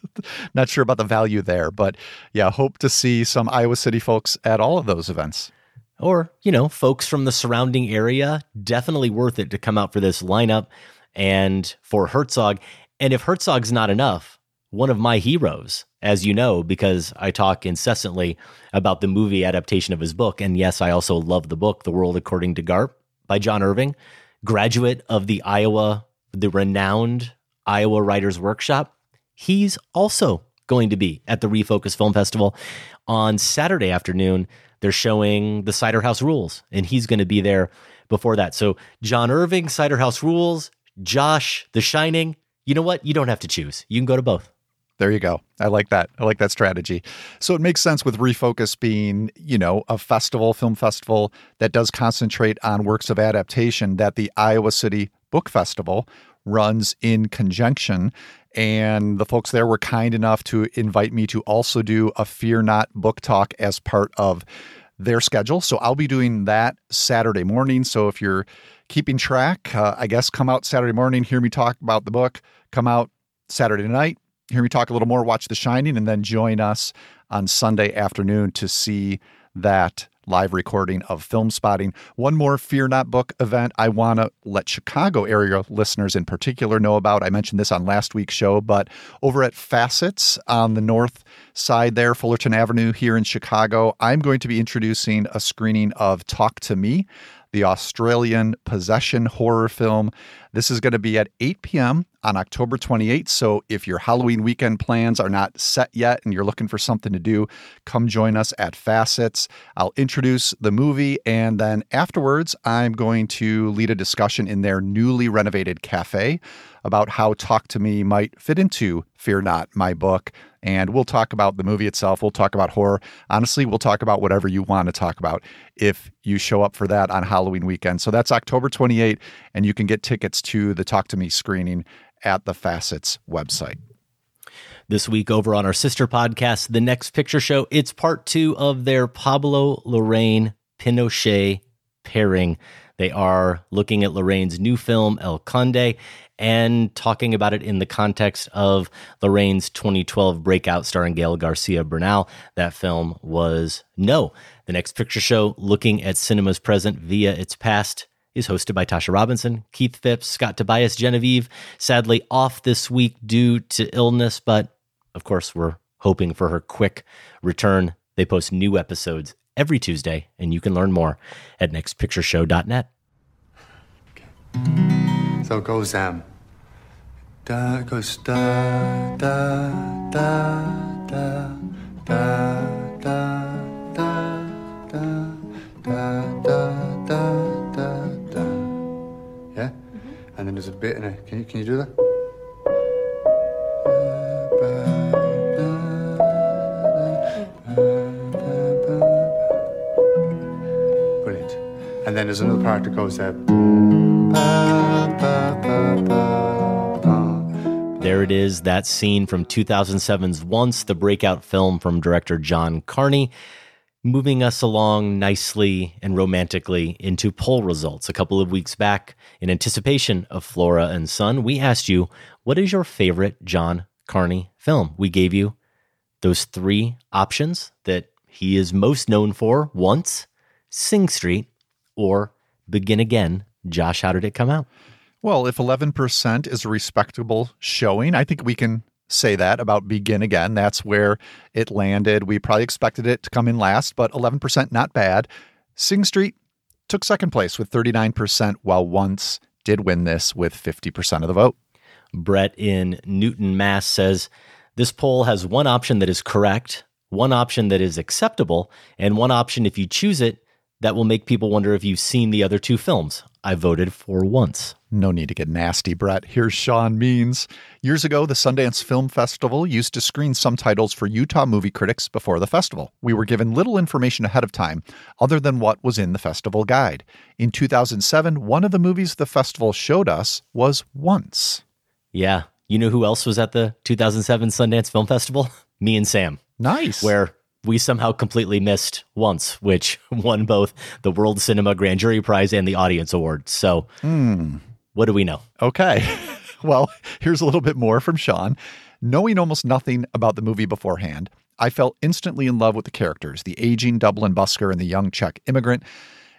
<laughs> Not sure about the value there, but yeah, hope to see some Iowa City folks at all of those events. Or, you know, folks from the surrounding area, definitely worth it to come out for this lineup and for Herzog. And if Herzog's not enough, one of my heroes, as you know, because I talk incessantly about the movie adaptation of his book. And yes, I also love the book, The World According to Garp by John Irving, graduate of the Iowa, the renowned Iowa Writers Workshop. He's also going to be at the Refocus Film Festival on Saturday afternoon. They're showing the Cider House Rules, and he's going to be there before that. So, John Irving, Cider House Rules, Josh, The Shining. You know what? You don't have to choose. You can go to both. There you go. I like that. I like that strategy. So it makes sense with Refocus being, you know, a festival, film festival that does concentrate on works of adaptation that the Iowa City Book Festival runs in conjunction. And the folks there were kind enough to invite me to also do a Fear Not book talk as part of their schedule. So I'll be doing that Saturday morning. So if you're keeping track, uh, I guess come out Saturday morning, hear me talk about the book, come out Saturday night, hear me talk a little more, watch The Shining, and then join us on Sunday afternoon to see that live recording of Filmspotting. One more Fear Not Book event I want to let Chicago area listeners in particular know about. I mentioned this on last week's show, but over at Facets on the north side there, Fullerton Avenue here in Chicago, I'm going to be introducing a screening of Talk to Me the Australian possession horror film. This is going to be at 8 p.m. on October 28th. So if your Halloween weekend plans are not set yet and you're looking for something to do, come join us at Facets. I'll introduce the movie and then afterwards, I'm going to lead a discussion in their newly renovated cafe about how Talk to Me might fit into Fear Not, my book. And we'll talk about the movie itself. We'll talk about horror. Honestly, we'll talk about whatever you want to talk about if you show up for that on Halloween weekend. So that's October 28, and you can get tickets to the Talk to Me screening at the Facets website. This week, over on our sister podcast, The Next Picture Show, it's part two of their Pablo Larraín Pinochet pairing. They are looking at Larraín's new film, El Conde, and talking about it in the context of Larraín's 2012 breakout starring Gael Garcia Bernal. That film was No. The next picture show, looking at cinema's present via its past, is hosted by Tasha Robinson, Keith Phipps, Scott Tobias, Genevieve. Sadly, off this week due to illness, but of course, we're hoping for her quick return. They post new episodes every Tuesday, and you can learn more at nextpictureshow.net. Okay. So it goes, um, da, da, da, da, da, da, da. Can you do that? Brilliant. And then there's another part that goes there. There it is, that scene from 2007's Once, the breakout film from director John Carney, moving us along nicely and romantically into poll results. A couple of weeks back, in anticipation of Flora and Son, we asked you, what is your favorite John Carney film? We gave you those three options that he is most known for Once, Sing Street, or Begin Again. Josh, how did it come out? Well, if 11% is a respectable showing, I think we can say that about Begin Again. That's where it landed. We probably expected it to come in last, but 11% not bad. Sing Street took second place with 39%, while Once did win this with 50% of the vote. Brett in Newton, Mass says this poll has one option that is correct, one option that is acceptable, and one option, if you choose it, that will make people wonder if you've seen the other two films. I voted for once. No need to get nasty, Brett. Here's Sean Means. Years ago, the Sundance Film Festival used to screen some titles for Utah movie critics before the festival. We were given little information ahead of time, other than what was in the festival guide. In 2007, one of the movies the festival showed us was Once. Yeah. You know who else was at the 2007 Sundance Film Festival? <laughs> Me and Sam. Nice. Where we somehow completely missed once, which <laughs> won both the World Cinema Grand Jury Prize and the Audience Award. So, Hmm. what do we know? Okay. <laughs> well, here's a little bit more from Sean. Knowing almost nothing about the movie beforehand, I fell instantly in love with the characters, the aging Dublin busker and the young Czech immigrant,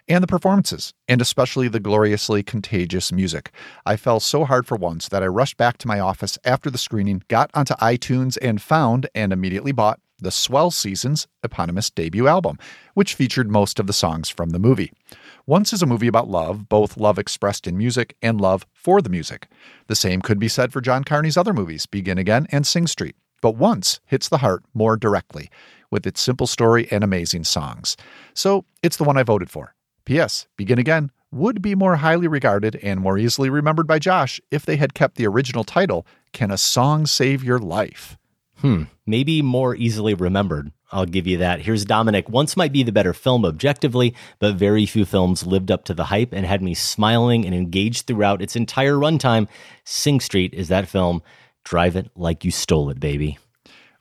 and the performances, and especially the gloriously contagious music. I fell so hard for once that I rushed back to my office after the screening, got onto iTunes, and found and immediately bought the Swell Seasons eponymous debut album, which featured most of the songs from the movie. Once is a movie about love, both love expressed in music and love for the music. The same could be said for John Carney's other movies, Begin Again and Sing Street. But Once hits the heart more directly, with its simple story and amazing songs. So it's the one I voted for. P.S. Begin Again would be more highly regarded and more easily remembered by Josh if they had kept the original title, Can a Song Save Your Life? Hmm, maybe more easily remembered. I'll give you that. Here's Dominic. Once might be the better film objectively, but very few films lived up to the hype and had me smiling and engaged throughout its entire runtime. Sing Street is that film. Drive it like you stole it, baby.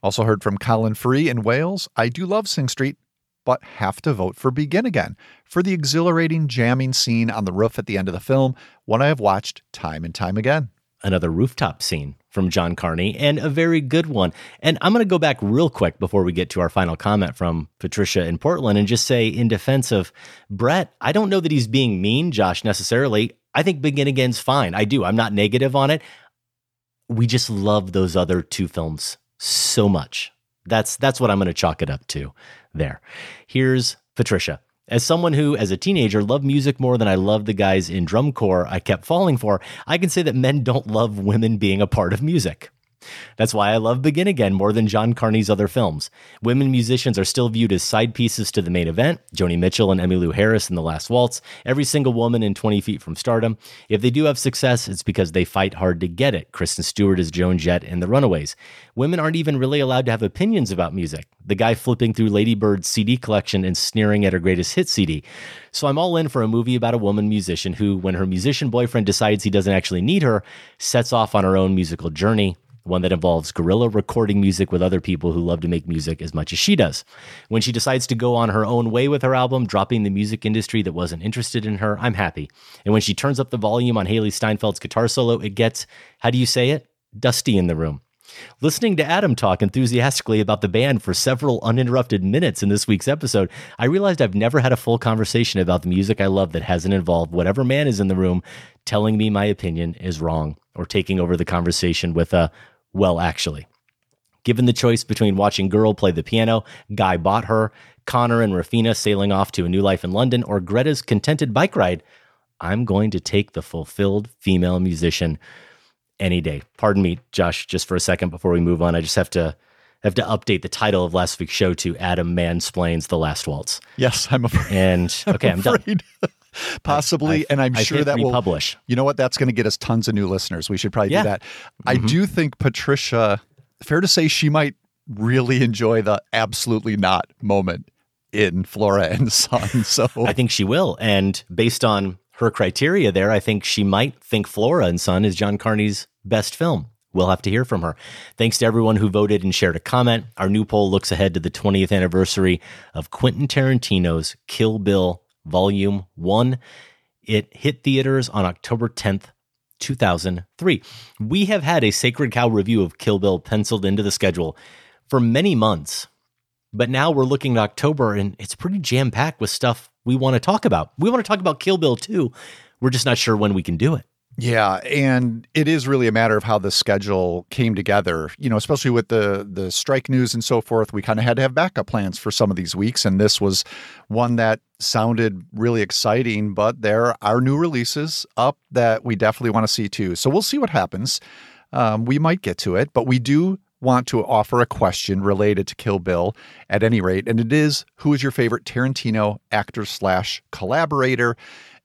Also heard from Colin Free in Wales. I do love Sing Street, but have to vote for Begin Again for the exhilarating jamming scene on the roof at the end of the film, one I have watched time and time again. Another rooftop scene from John Carney, and a very good one. And I'm going to go back real quick before we get to our final comment from Patricia in Portland and just say, in defense of Brett, I don't know that he's being mean, Josh, necessarily. I think Begin Again's fine. I do. I'm not negative on it. We just love those other two films so much. That's that's what I'm going to chalk it up to there. Here's Patricia. As someone who, as a teenager, loved music more than I loved the guys in drum corps I kept falling for, I can say that men don't love women being a part of music. That's why I love Begin Again more than John Carney's other films. Women musicians are still viewed as side pieces to the main event Joni Mitchell and Emmylou Harris in The Last Waltz, every single woman in 20 Feet from Stardom. If they do have success, it's because they fight hard to get it. Kristen Stewart is Joan Jett in The Runaways. Women aren't even really allowed to have opinions about music. The guy flipping through Lady Bird's CD collection and sneering at her greatest hit CD. So I'm all in for a movie about a woman musician who, when her musician boyfriend decides he doesn't actually need her, sets off on her own musical journey one that involves guerrilla recording music with other people who love to make music as much as she does. When she decides to go on her own way with her album, dropping the music industry that wasn't interested in her, I'm happy. And when she turns up the volume on Hailee Steinfeld's guitar solo, it gets, how do you say it? Dusty in the room. Listening to Adam talk enthusiastically about the band for several uninterrupted minutes in this week's episode, I realized I've never had a full conversation about the music I love that hasn't involved whatever man is in the room telling me my opinion is wrong or taking over the conversation with a, well, actually. Given the choice between watching Girl play the piano, Guy bought her, Connor and Raphina sailing off to a new life in London, or Greta's contented bike ride, I'm going to take the fulfilled female musician any day. Pardon me, Josh, just for a second before we move on. I just have to have to update the title of last week's show to Adam Mansplains the Last Waltz. Yes, I'm afraid. And <laughs> okay, I'm, I'm done. <laughs> <laughs> possibly. I've- and I'm I've sure that will publish. You know what? That's going to get us tons of new listeners. We should probably Yeah. do that. I Mhm. do think Patricia. Fair to say, she might really enjoy the absolutely not moment in Flora and Son. <laughs> So I think she will. And based on her criteria there, I think she might think Flora and Son is John Carney's best film. We'll have to hear from her. Thanks to everyone who voted and shared a comment. Our new poll looks ahead to the 20th anniversary of Quentin Tarantino's Kill Bill Volume 1. It hit theaters on October 10th, 2003. We have had a Sacred Cow review of Kill Bill penciled into the schedule for many months. But now we're looking at October and it's pretty jam packed with stuff we want to talk about. We want to talk about Kill Bill too. We're just not sure when we can do it. Yeah, and it is really a matter of how the schedule came together. You know, especially with the the strike news and so forth, we kind of had to have backup plans for some of these weeks, and this was one that sounded really exciting. But there are new releases up that we definitely want to see too. So we'll see what happens. Um, we might get to it, but we do want to offer a question related to Kill Bill at any rate, and it is: Who is your favorite Tarantino actor slash collaborator?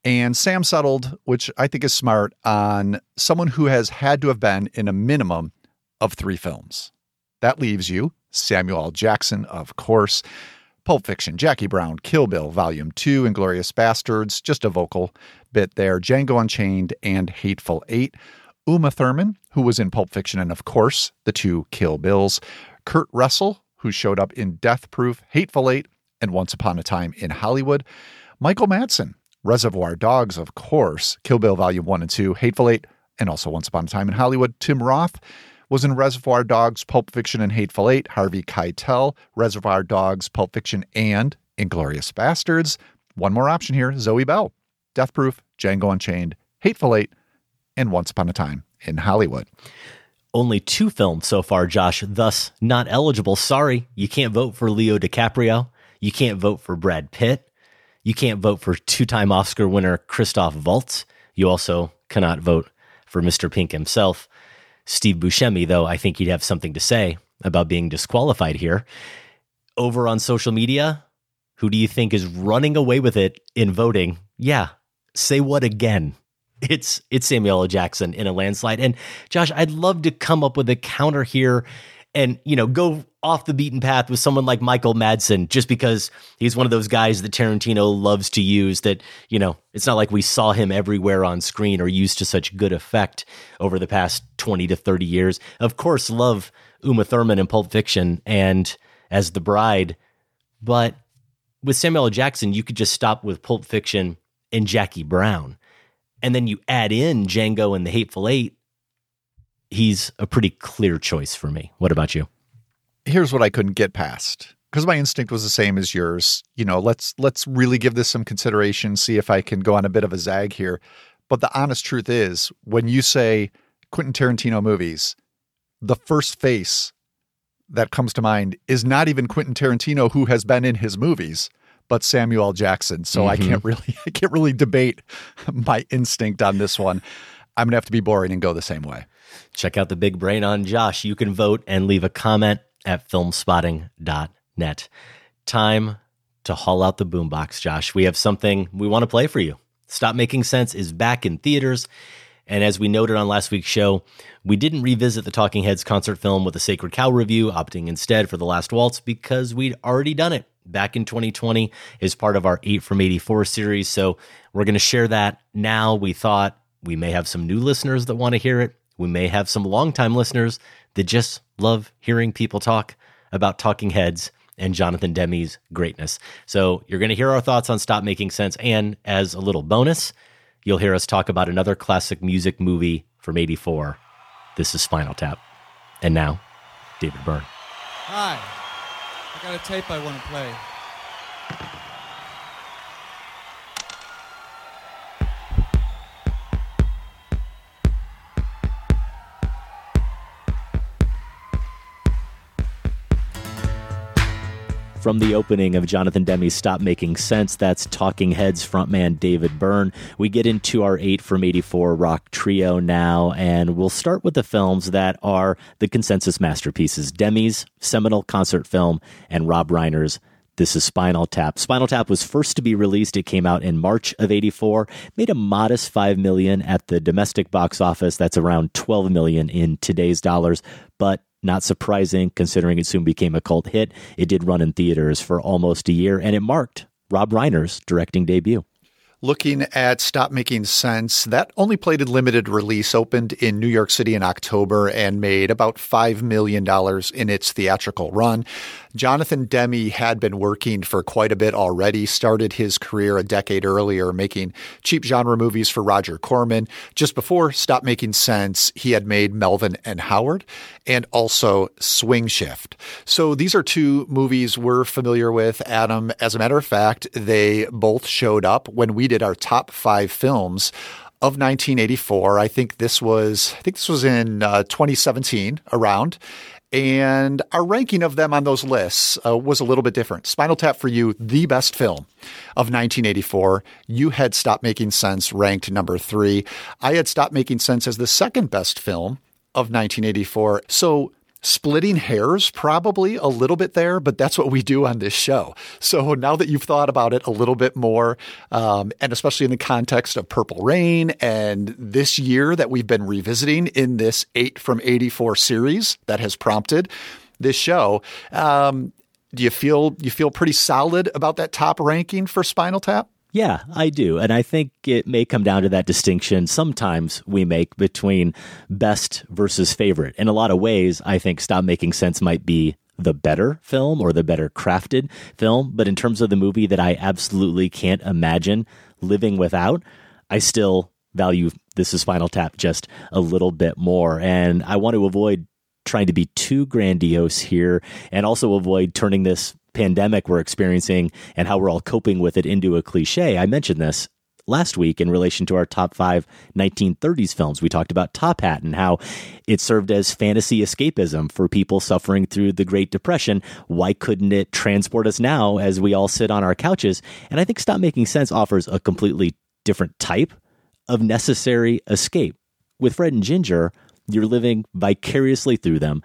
And Sam settled, which I think is smart, on someone who has had to have been in a minimum of three films. That leaves you Samuel L. Jackson, of course, Pulp Fiction, Jackie Brown, Kill Bill, Volume 2, Inglourious Basterds, just a vocal bit there, Django Unchained, and Hateful Eight. Uma Thurman, who was in Pulp Fiction, and of course, the two Kill Bills. Kurt Russell, who showed up in Death Proof, Hateful Eight, and Once Upon a Time in Hollywood. Michael Madsen, Reservoir Dogs, of course, Kill Bill Volume 1 and 2, Hateful Eight, and also Once Upon a Time in Hollywood. Tim Roth was in Reservoir Dogs, Pulp Fiction, and Hateful Eight. Harvey Keitel, Reservoir Dogs, Pulp Fiction, and Inglourious Basterds. One more option here Zoe Bell, Death Proof, Django Unchained, Hateful Eight, and Once Upon a Time in Hollywood. Only two films so far, Josh, thus not eligible. Sorry, you can't vote for Leo DiCaprio. You can't vote for Brad Pitt. You can't vote for two time Oscar winner Christoph Waltz. You also cannot vote for Mr. Pink himself. Steve Buscemi, though, I think he'd have something to say about being disqualified here. Over on social media, who do you think is running away with it in voting? Yeah, say what again? <laughs> It's it's Samuel L. Jackson in a landslide. And Josh, I'd love to come up with a counter here and you know go off the beaten path with someone like Michael Madsen just because he's one of those guys that Tarantino loves to use that you know it's not like we saw him everywhere on screen or used to such good effect over the past 20 to 30 years of course love Uma Thurman in Pulp Fiction and as the bride but with Samuel L. Jackson you could just stop with Pulp Fiction and Jackie Brown and then you add in Django and the Hateful Eight he's a pretty clear choice for me. What about you? Here's what I couldn't get past because my instinct was the same as yours. You know, let's let's really give this some consideration, see if I can go on a bit of a zag here. But the honest truth is, when you say Quentin Tarantino movies, the first face that comes to mind is not even Quentin Tarantino who has been in his movies, but Samuel Jackson. So I Mhm. can't really <laughs> I can't really debate my instinct on this one. I'm gonna have to be boring and go the same way. Check out the big brain on Josh. You can vote and leave a comment at filmspotting.net. Time to haul out the boombox, Josh. We have something we want to play for you. Stop Making Sense is back in theaters. And as we noted on last week's show, we didn't revisit the Talking Heads concert film with a Sacred Cow review, opting instead for The Last Waltz because we'd already done it back in 2020 as part of our 8 from 84 series. So we're going to share that now. We thought we may have some new listeners that want to hear it. We may have some longtime listeners that just love hearing people talk about Talking Heads and Jonathan Demme's greatness. So you're going to hear our thoughts on Stop Making Sense. And as a little bonus, you'll hear us talk about another classic music movie from 84. This is Spinal Tap. And now, David Byrne. Hi. I got a tape I want to play. From the opening of Jonathan Demme's Stop Making Sense, that's Talking Heads frontman David Byrne. We get into our 8 from 84 rock trio now, and we'll start with the films that are the consensus masterpieces Demme's seminal concert film and Rob Reiner's This is Spinal Tap. Spinal Tap was first to be released. It came out in March of 84, made a modest 5 million at the domestic box office. That's around 12 million in today's dollars, but not surprising considering it soon became a cult hit. It did run in theaters for almost a year and it marked Rob Reiner's directing debut looking at Stop Making Sense, that only played in limited release, opened in New York City in October, and made about $5 million in its theatrical run. Jonathan Demme had been working for quite a bit already, started his career a decade earlier making cheap genre movies for Roger Corman. Just before Stop Making Sense, he had made Melvin and Howard and also Swing Shift. So these are two movies we're familiar with, Adam. As a matter of fact, they both showed up when we did our top five films of 1984. I think this was I think this was in uh, 2017 around, and our ranking of them on those lists uh, was a little bit different. Spinal Tap for you, the best film of 1984. You had Stop Making Sense ranked number three. I had Stop Making Sense as the second best film of 1984. So splitting hairs probably a little bit there, but that's what we do on this show. So now that you've thought about it a little bit more, um, and especially in the context of Purple Rain and this year that we've been revisiting in this 8 from 84 series that has prompted this show, um, do you feel you feel pretty solid about that top ranking for Spinal Tap? Yeah, I do. And I think it may come down to that distinction sometimes we make between best versus favorite. In a lot of ways, I think Stop Making Sense might be the better film or the better crafted film. But in terms of the movie that I absolutely can't imagine living without, I still value This is Spinal Tap just a little bit more. And I want to avoid trying to be too grandiose here and also avoid turning this pandemic we're experiencing and how we're all coping with it into a cliche. I mentioned this last week in relation to our top five 1930s films. We talked about Top Hat and how it served as fantasy escapism for people suffering through the Great Depression. Why couldn't it transport us now as we all sit on our couches? And I think Stop Making Sense offers a completely different type of necessary escape. With Fred and Ginger, you're living vicariously through them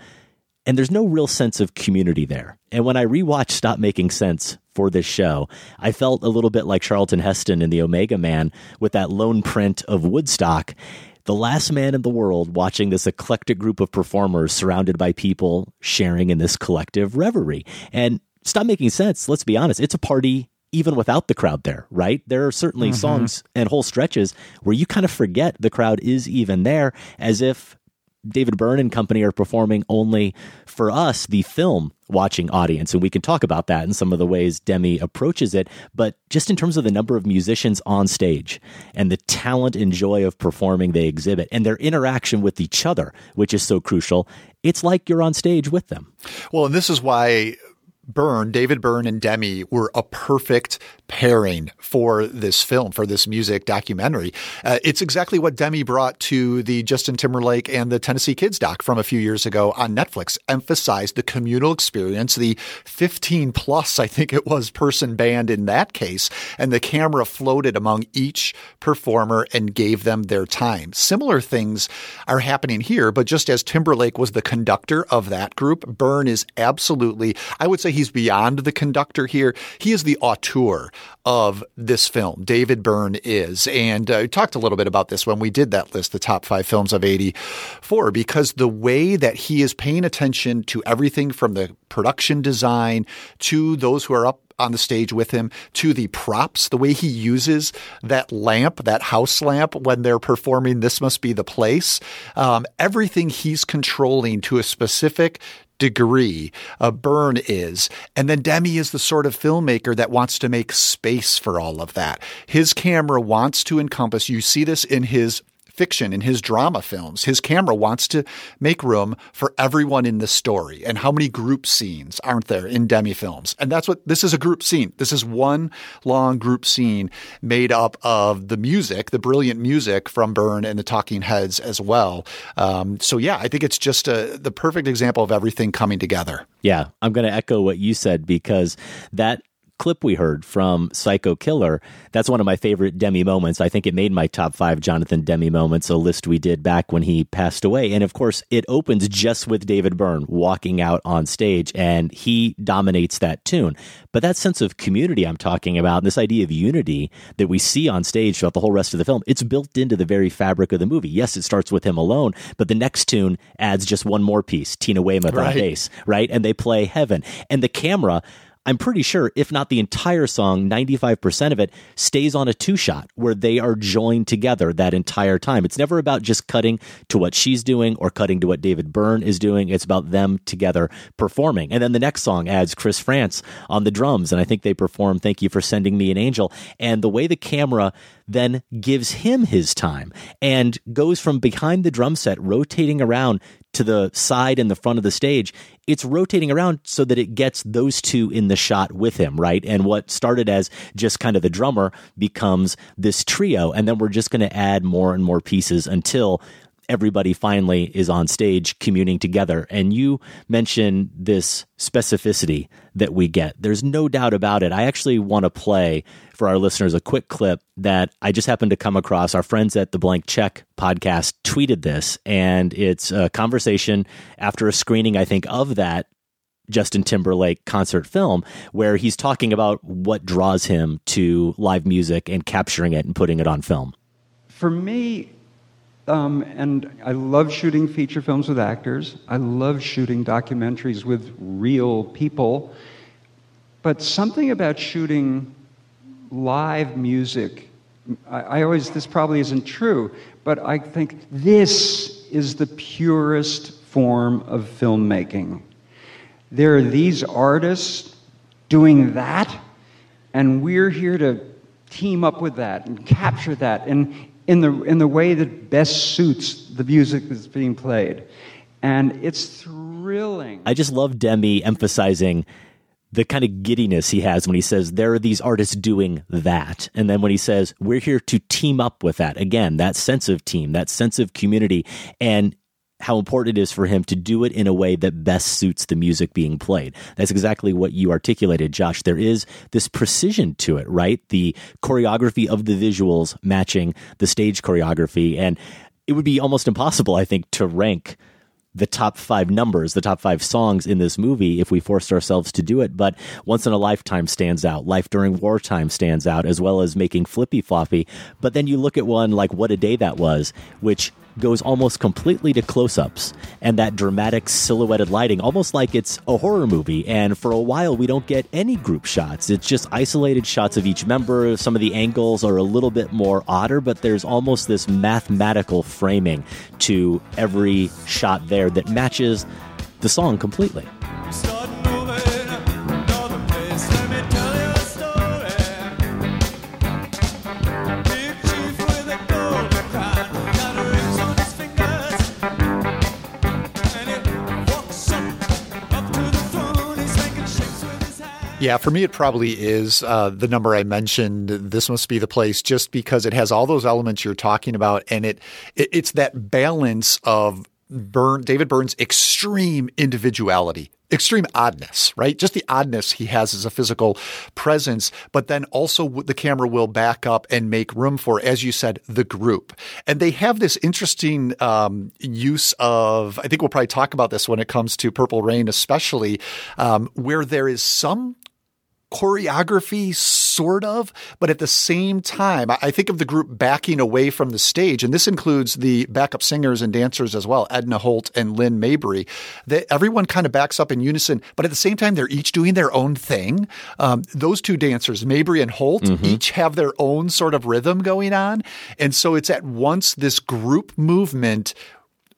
and there's no real sense of community there. And when I rewatched Stop Making Sense for this show, I felt a little bit like Charlton Heston in The Omega Man with that lone print of Woodstock. The last man in the world watching this eclectic group of performers surrounded by people sharing in this collective reverie. And Stop Making Sense, let's be honest, it's a party even without the crowd there, right? There are certainly mm-hmm. songs and whole stretches where you kind of forget the crowd is even there as if David Byrne and company are performing only for us, the film watching audience. And we can talk about that in some of the ways Demme approaches it. But just in terms of the number of musicians on stage and the talent and joy of performing they exhibit and their interaction with each other, which is so crucial, it's like you're on stage with them. Well, and this is why Byrne, David Byrne and Demme were a perfect pairing for this film, for this music documentary. Uh, it's exactly what Demme brought to the Justin Timberlake and the Tennessee Kids doc from a few years ago on Netflix, emphasized the communal experience, the 15 plus, I think it was, person band in that case, and the camera floated among each performer and gave them their time. Similar things are happening here, but just as Timberlake was the conductor of that group, Byrne is absolutely, I would say he's beyond the conductor here. He is the auteur of this film. David Byrne is. And uh, we talked a little bit about this when we did that list, the top five films of 84, because the way that he is paying attention to everything from the production design to those who are up on the stage with him to the props, the way he uses that lamp, that house lamp when they're performing This Must Be the Place. Um, everything he's controlling to a specific degree uh, Byrne is. And then Demme is the sort of filmmaker that wants to make space for all of that. His camera wants to encompass, you see this in his fiction in his drama films. His camera wants to make room for everyone in the story. And how many group scenes aren't there in Demme films? And that's what this is a group scene. This is one long group scene made up of the music, the brilliant music from Byrne and the Talking Heads as well. Um, so yeah, I think it's just a, the perfect example of everything coming together. Yeah, I'm going to echo what you said because that clip we heard from Psycho Killer, that's one of my favorite Demme moments. I think it made my top five Jonathan Demme moments, a list we did back when he passed away. And of course, it opens just with David Byrne walking out on stage, and he dominates that tune. But that sense of community I'm talking about, this idea of unity that we see on stage throughout the whole rest of the film, it's built into the very fabric of the movie. Yes, it starts with him alone, but the next tune adds just one more piece, Tina Weymouth right. on bass, right? And they play Heaven. And the camera I'm pretty sure, if not the entire song, 95% of it stays on a two shot where they are joined together that entire time. It's never about just cutting to what she's doing or cutting to what David Byrne is doing. It's about them together performing. And then the next song adds Chris France on the drums. And I think they perform Thank You for Sending Me an Angel. And the way the camera then gives him his time and goes from behind the drum set, rotating around to the side and the front of the stage, it's rotating around so that it gets those two in the shot with him, right? And what started as just kind of the drummer becomes this trio. And then we're just going to add more and more pieces until everybody finally is on stage communing together. And you mentioned this specificity that we get. There's no doubt about it. I actually want to play for our listeners a quick clip that I just happened to come across. Our friends at the Blank Check podcast tweeted this, and it's a conversation after a screening, I think, of that Justin Timberlake concert film where he's talking about what draws him to live music and capturing it and putting it on film. For me, um, and I love shooting feature films with actors. I love shooting documentaries with real people. But something about shooting live music, I, I always, this probably isn't true, but I think this is the purest form of filmmaking. There are these artists doing that, and we're here to team up with that and capture that. And in the, in the way that best suits the music that's being played. And it's thrilling. I just love Demme emphasizing the kind of giddiness he has when he says there are these artists doing that and then when he says we're here to team up with that again that sense of team that sense of community and how important it is for him to do it in a way that best suits the music being played. That's exactly what you articulated, Josh. There is this precision to it, right? The choreography of the visuals matching the stage choreography. And it would be almost impossible, I think, to rank the top five numbers, the top five songs in this movie if we forced ourselves to do it. But Once in a Lifetime stands out. Life During Wartime stands out, as well as making Flippy Floppy. But then you look at one like What a Day That Was, which goes almost completely to close ups and that dramatic silhouetted lighting, almost like it's a horror movie. And for a while, we don't get any group shots. It's just isolated shots of each member. Some of the angles are a little bit more odder, but there's almost this mathematical framing to every shot there that matches the song completely. Yeah, for me, it probably is uh, the number I mentioned. This must be the place, just because it has all those elements you're talking about, and it, it it's that balance of Byrne, David Byrne's extreme individuality, extreme oddness, right? Just the oddness he has as a physical presence, but then also the camera will back up and make room for, as you said, the group. And they have this interesting um, use of, I think we'll probably talk about this when it comes to Purple Rain, especially, um, where there is some choreography, sort of, but at the same time, I think of the group backing away from the stage, and this includes the backup singers and dancers as well, Edna Holt and Lynn Mabry. That everyone kind of backs up in unison, but at the same time, they're each doing their own thing. Um, those two dancers, Mabry and Holt, mm-hmm. each have their own sort of rhythm going on, and so it's at once this group movement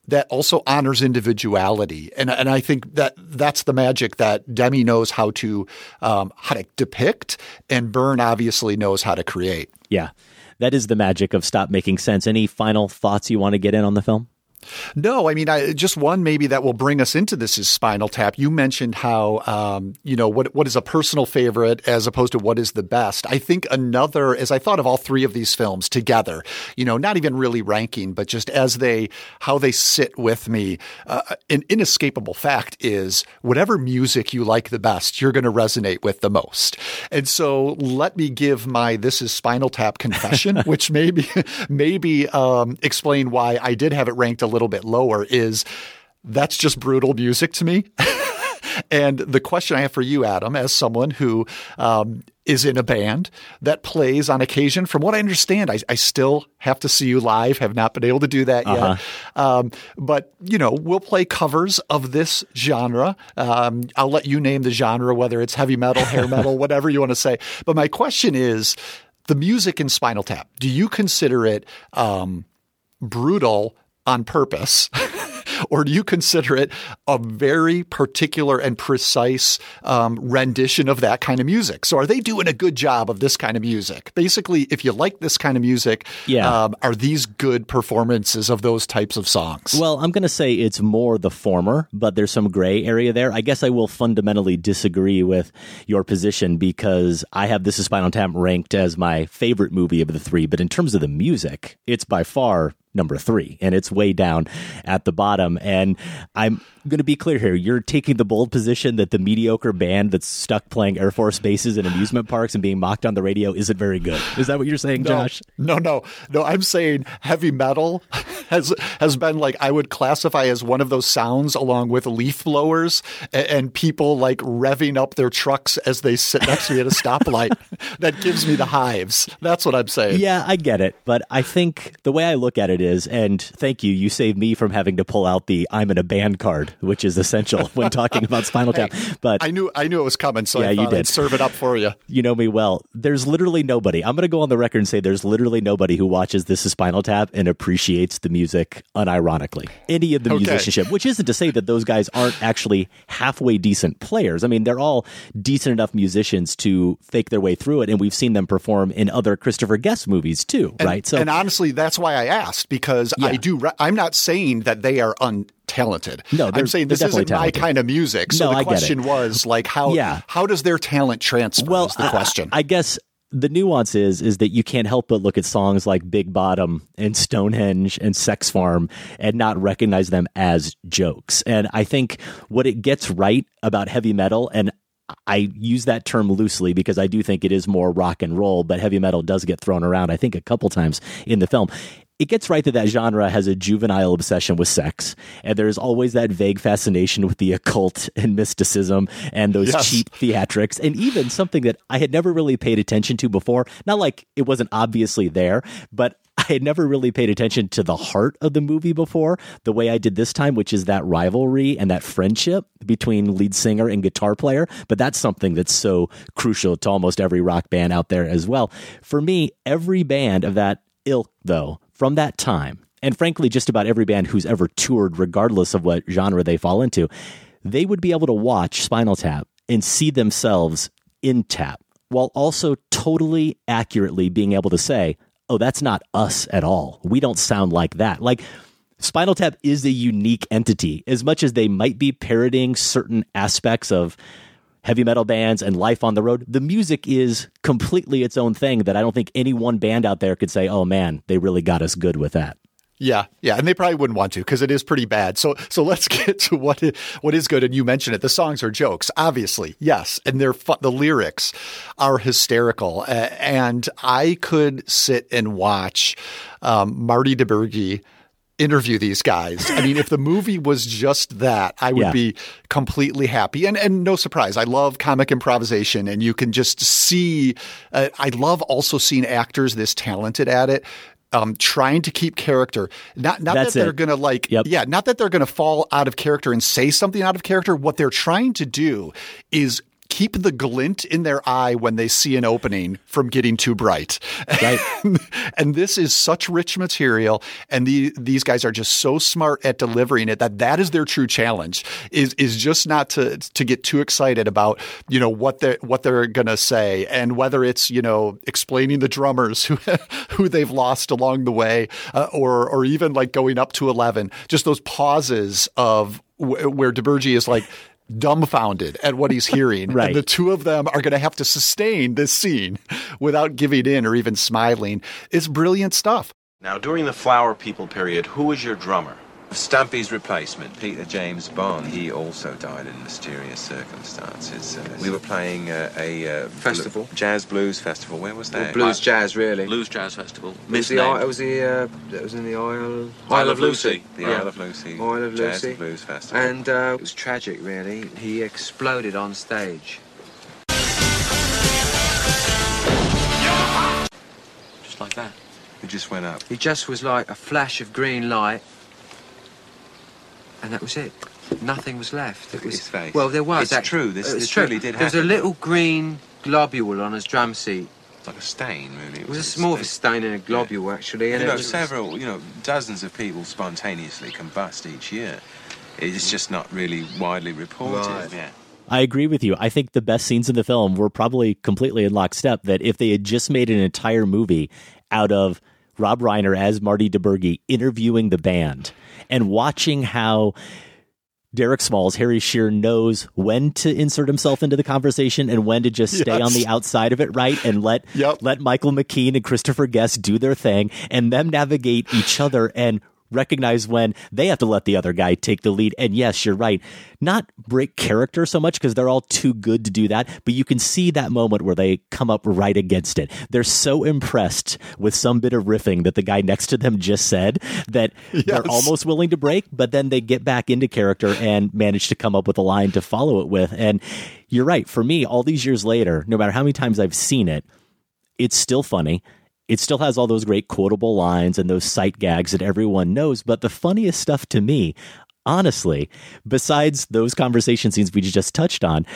that also honors individuality, and and I think that that's the magic that Demme knows how to um, how to depict, and Byrne obviously knows how to create. Yeah, that is the magic of Stop Making Sense. Any final thoughts you want to get in on the film? No, I mean, I, just one maybe that will bring us into this is Spinal Tap. You mentioned how, um, you know, what what is a personal favorite as opposed to what is the best. I think another, as I thought of all three of these films together, you know, not even really ranking, but just as they, how they sit with me, uh, an inescapable fact is whatever music you like the best, you're going to resonate with the most. And so let me give my This is Spinal Tap confession, <laughs> which maybe, maybe um, explain why I did have it ranked a little bit lower is that's just brutal music to me. <laughs> and the question I have for you, Adam, as someone who um, is in a band that plays on occasion, from what I understand, I, I, still have to see you live, have not been able to do that uh-huh. yet. Um, but, you know, we'll play covers of this genre. Um, I'll let you name the genre, whether it's heavy metal, hair metal, <laughs> whatever you want to say. But my question is the music in Spinal Tap, do you consider it um, brutal on purpose? <laughs> or do you consider it a very particular and precise um, rendition of that kind of music? So, are they doing a good job of this kind of music? Basically, if you like this kind of music, yeah. Um, are these good performances of those types of songs? Well, I'm going to say it's more the former, but there's some gray area there. I guess I will fundamentally disagree with your position because I have This is Spinal Tap ranked as my favorite movie of the three, but in terms of the music, it's by far number three, and it's way down at the bottom. And I'm going to be clear here. You're taking the bold position that the mediocre band that's stuck playing Air Force bases and amusement parks and being mocked on the radio isn't very good. Is that what you're saying, no, Josh? No, no, no. I'm saying heavy metal has has been like I would classify as one of those sounds along with leaf blowers and, and people like revving up their trucks as they sit next to me at a <laughs> stoplight. that gives me the hives. That's what I'm saying. Yeah, I get it. But I think the way I look at it is, and thank you, you saved me from having to pull out the I'm in a band card which is essential <laughs> when talking about Spinal Tap. But I knew I knew it was coming, so yeah, I you did. I'd serve it up for you. <laughs> You know me well. There's literally nobody. I'm going to go on the record and say there's literally nobody who watches This is Spinal Tap and appreciates the music unironically. Any of the okay. musicianship, which isn't to say that those guys aren't actually halfway decent players. I mean, they're all decent enough musicians to fake their way through it, and we've seen them perform in other Christopher Guest movies too, and, right? So, and honestly, that's why I asked because yeah. I do. I'm not saying that they are un talented. No, I'm saying this isn't talented. my kind of music. So no, the question was like how yeah. how does their talent transfer well, is the question. I, I guess the nuance is is that you can't help but look at songs like Big Bottom and Stonehenge and Sex Farm and not recognize them as jokes. And I think what it gets right about heavy metal and I use that term loosely because I do think it is more rock and roll, but heavy metal does get thrown around, I think, a couple times in the film it gets right that that genre has a juvenile obsession with sex, and there's always that vague fascination with the occult and mysticism and those yes. cheap theatrics, and even something that I had never really paid attention to before. Not like it wasn't obviously there, but I had never really paid attention to the heart of the movie before, the way I did this time, which is that rivalry and that friendship between lead singer and guitar player. But that's something that's so crucial to almost every rock band out there as well. For me, every band of that ilk, though, from that time, and frankly, just about every band who's ever toured, regardless of what genre they fall into, they would be able to watch Spinal Tap and see themselves in Tap while also totally accurately being able to say, oh, that's not us at all. We don't sound like that. Like, Spinal Tap is a unique entity. As much as they might be parodying certain aspects of heavy metal bands and life on the road, the music is completely its own thing that I don't think any one band out there could say, oh man, they really got us good with that. Yeah, yeah, and they probably wouldn't want to because it is pretty bad. So, so let's <laughs> get to what is, what is good. And you mentioned it. The songs are jokes, obviously, yes, and they're fu- the lyrics are hysterical. Uh, and I could sit and watch um, Marty DiBergi interview these guys. I mean, if the movie was just that, I would Yeah. be completely happy. And and no surprise, I love comic improvisation, and you can just see. Uh, I love also seeing actors this talented at it. Um, trying to keep character, not not That's that they're it. gonna like, yeah, not that they're gonna fall out of character and say something out of character. What they're trying to do is keep the glint in their eye when they see an opening from getting too bright. Right. <laughs> and this is such rich material, and the, these guys are just so smart at delivering it that that is their true challenge. Is is just not to to get too excited about you know what they what they're gonna say and whether it's you know explaining the drummers who <laughs> who they've lost along the way, uh, or or even like going up to eleven. Just those pauses of w- where DiBergi is like dumbfounded at what he's hearing. Right. <laughs> And the two of them are going to have to sustain this scene without giving in or even smiling. It's brilliant stuff. Now, during the Flower People period, who was your drummer? Stumpy's replacement, Peter James Bond. He also died in mysterious circumstances. Uh, We were playing uh, a uh, Festival? bl- jazz blues festival. Where was Well, that? blues jazz, really. Blues Jazz Festival. It was the, Misnamed. it was the uh, it was in the Isle Isle of Lucy. The Yeah. Isle of Lucy. Isle of Jazz Lucy. and Blues Festival. And uh, it was tragic, really. He exploded on stage. Just like that. It just went up. He just was like a flash of green light, and that was it. Nothing was left. It Look at was his face. well, there was. It's act- true, this- it's this true. really did There was a little green globule on his drum seat. Like a stain, really. It was a more of a stain in a globule, actually. And you it know, was- several, you know, dozens of people spontaneously combust each year. It's just not really widely reported. Right. Yeah. I agree with you. I think the best scenes in the film were probably completely in lockstep. That if they had just made an entire movie out of Rob Reiner as Marty DiBergi interviewing the band and watching how Derek Smalls, Harry Shearer knows when to insert himself into the conversation and when to just stay Yes. on the outside of it, right? And let let Michael McKean and Christopher Guest do their thing and them navigate each other and recognize when they have to let the other guy take the lead. And yes, you're right. Not break character so much because they're all too good to do that, but you can see that moment where they come up right against it. They're so impressed with some bit of riffing that the guy next to them just said that <laughs> they're almost willing to break, but then they get back into character and manage to come up with a line to follow it with. And you're right. For me, all these years later, no matter how many times I've seen it, it's still funny. It still has all those great quotable lines and those sight gags that everyone knows. But the funniest stuff to me, honestly, besides those conversation scenes we just touched on,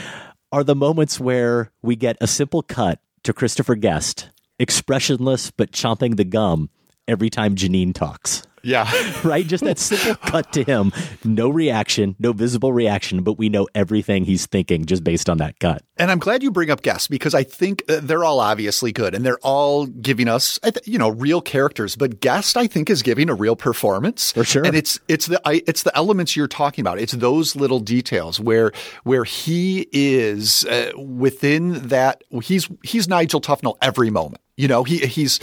are the moments where we get a simple cut to Christopher Guest, expressionless but chomping the gum every time Janine talks. Yeah. <laughs> right? Just that simple cut to him. No reaction, no visible reaction, but we know everything he's thinking just based on that cut. And I'm glad you bring up guests because I think uh, they're all obviously good and they're all giving us, you know, real characters. But Guest, I think, is giving a real performance for sure. And it's it's the I, it's the elements you're talking about. It's those little details where where he is uh, within that. He's he's Nigel Tufnel every moment. You know, he he's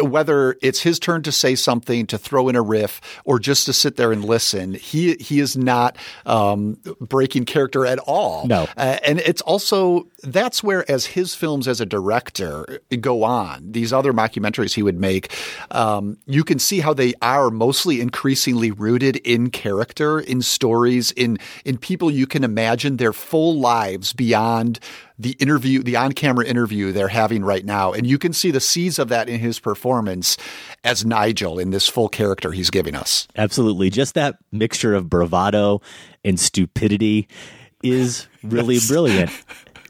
whether it's his turn to say something, to throw in a riff, or just to sit there and listen. He he is not um, breaking character at all. No, uh, and it's also that's where as his films as a director go on, these other mockumentaries he would make, um, you can see how they are mostly increasingly rooted in character, in stories, in in people you can imagine their full lives beyond the interview, the on-camera interview they're having right now, and you can see the seeds of that in his performance as Nigel in this full character he's giving us. Absolutely. Just that mixture of bravado and stupidity is really brilliant.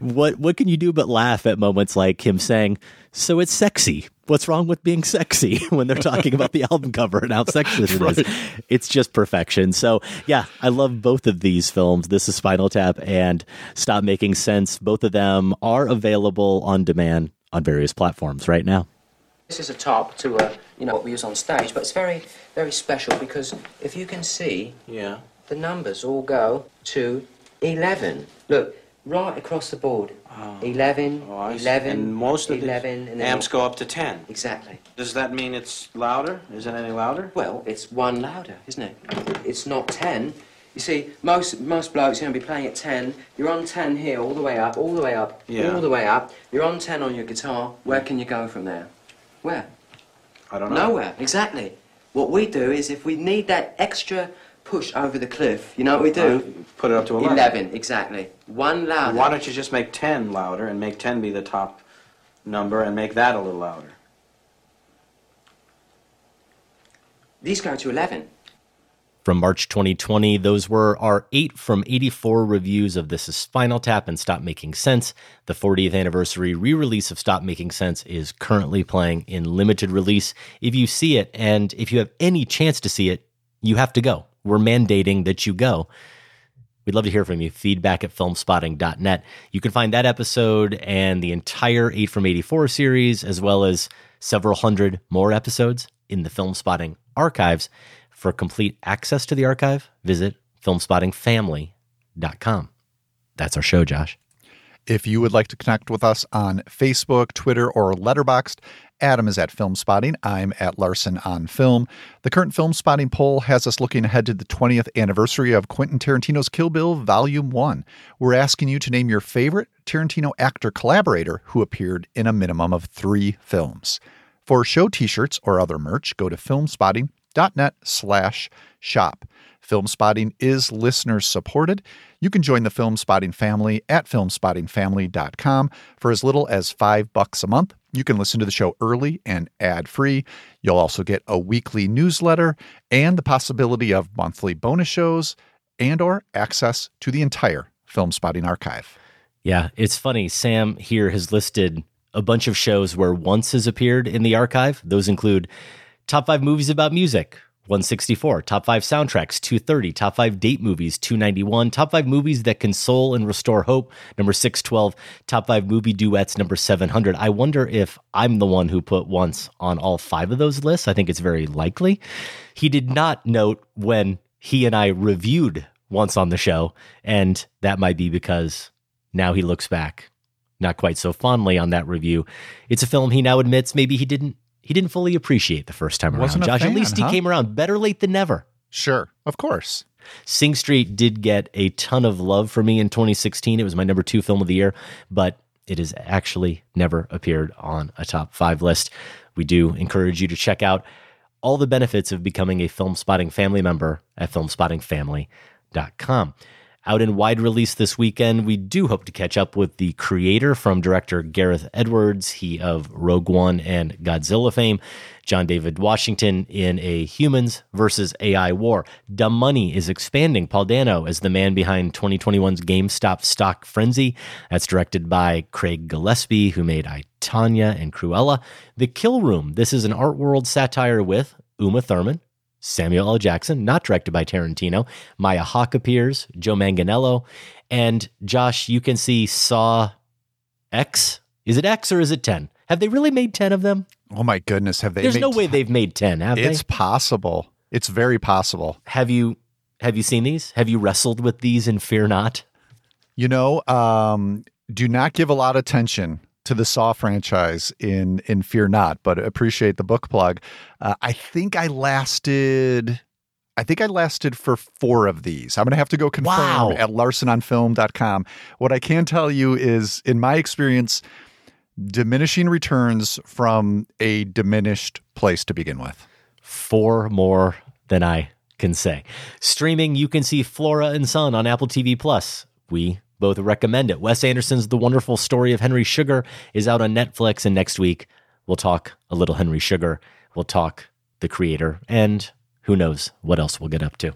What what can you do but laugh at moments like him saying, "So it's sexy. What's wrong with being sexy?" <laughs> when they're talking about the album cover and how sexist it <laughs> is. It's just perfection. So, yeah, I love both of these films. This is Spinal Tap and Stop Making Sense. Both of them are available on demand on various platforms right now. This is a top to uh, you know what we use on stage, but it's very very special because if you can see, yeah, the numbers all go to eleven. Look right across the board. Ah, eleven, Oh, I see. 11, And most of the 11, and then amps go up to 10. Exactly. Does that mean it's louder? Is it any louder? Well, it's one louder, isn't it? It's not ten. You see, most most blokes are going to be playing at ten. You're on ten here, all the way up, all the way up, Yeah. all the way up. You're on ten on your guitar. Where can you go from there? Where? I don't know. Nowhere. Exactly. What we do is, if we need that extra push over the cliff, you know what we do? Uh, Put it up to 11. Eleven, exactly. One louder. Why don't you just make 10 louder and make 10 be the top number and make that a little louder? These go to eleven. from March 2020. Those were our 8 from 84 reviews of This is Spinal Tap and Stop Making Sense. The 40th anniversary re release of Stop Making Sense is currently playing in limited release. If you see it, and if you have any chance to see it, you have to go. We're mandating that you go. We'd love to hear from you. Feedback at filmspotting.net. You can find that episode and the entire 8 from 84 series, as well as several hundred more episodes in the Filmspotting archives. For complete access to the archive, visit filmspottingfamily.com. That's our show, Josh. If you would like to connect with us on Facebook, Twitter, or Letterboxd, Adam is at Filmspotting. I'm at Larsen on Film. The current Filmspotting poll has us looking ahead to the 20th anniversary of Quentin Tarantino's Kill Bill Volume 1. We're asking you to name your favorite Tarantino actor collaborator who appeared in a minimum of three films. For show t-shirts or other merch, go to filmspotting.net slash shop. Filmspotting is listener supported. You can join the Filmspotting family at filmspottingfamily.com for as little as five bucks a month. You can listen to the show early and ad free. You'll also get a weekly newsletter and the possibility of monthly bonus shows and or access to the entire Filmspotting archive. Yeah, it's funny. Sam here has listed a bunch of shows where once has appeared in the archive. Those include top five movies about music, 164, top five soundtracks, 230, top five date movies, 291, top five movies that console and restore hope, number 612, top five movie duets, number 700. I wonder if I'm the one who put once on all five of those lists. I think it's very likely. He did not note when he and I reviewed once on the show, and that might be because now he looks back not quite so fondly on that review. It's a film he now admits maybe he didn't he didn't fully appreciate the first time Wasn't around. Josh, fan, at least huh? he came around better late than never. Sure, of course. Sing Street did get a ton of love for me in 2016. It was my number two film of the year, but it has actually never appeared on a top five list. We do encourage you to check out all the benefits of becoming a Filmspotting family member at filmspottingfamily.com. Out in wide release this weekend, we do hope to catch up with the creator from director Gareth Edwards, he of Rogue One and Godzilla fame, John David Washington in a humans versus AI war. Dumb Money is expanding Paul Dano as the man behind 2021's GameStop stock frenzy. That's directed by Craig Gillespie, who made I, Tanya and Cruella. The Kill Room. This is an art world satire with Uma Thurman, Samuel L. Jackson, not directed by Tarantino. Maya Hawke appears, Joe Manganiello, and Josh, you can see Saw X. Is it X or is it 10? Have they really made 10 of them? Oh my goodness, have they There's no way they've made 10, have It's they? It's possible. It's very possible. Have you have you seen these? Have you wrestled with these in Fear Not? You know, um, do not give a lot of attention to the Saw franchise in in Fear Not, but appreciate the book plug. Uh, I think I lasted. I think I lasted for four of these. I'm going to have to go confirm Wow. at larsenonfilm.com. What I can tell you is, in my experience, diminishing returns from a diminished place to begin with. Four more than I can say. Streaming, you can see Flora and Son on Apple TV Plus. We both recommend it. Wes Anderson's The Wonderful Story of Henry Sugar is out on Netflix, and next week we'll talk a little Henry Sugar. We'll talk the creator, and who knows what else we'll get up to.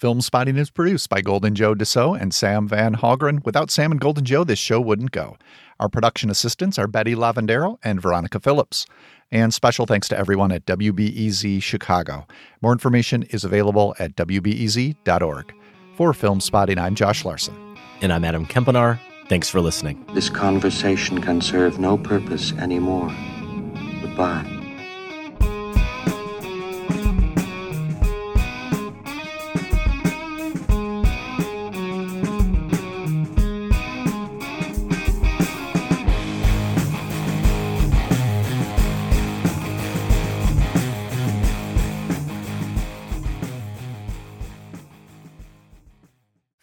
Filmspotting is produced by Golden Joe Deso and Sam Van Hallgren. Without Sam and Golden Joe, this show wouldn't go. Our production assistants are Betty Lavendero and Veronica Phillips. And special thanks to everyone at WBEZ Chicago. More information is available at WBEZ.org. For Filmspotting, I'm Josh Larsen. And I'm Adam Kempenaar. Thanks for listening. This conversation can serve no purpose anymore. Goodbye.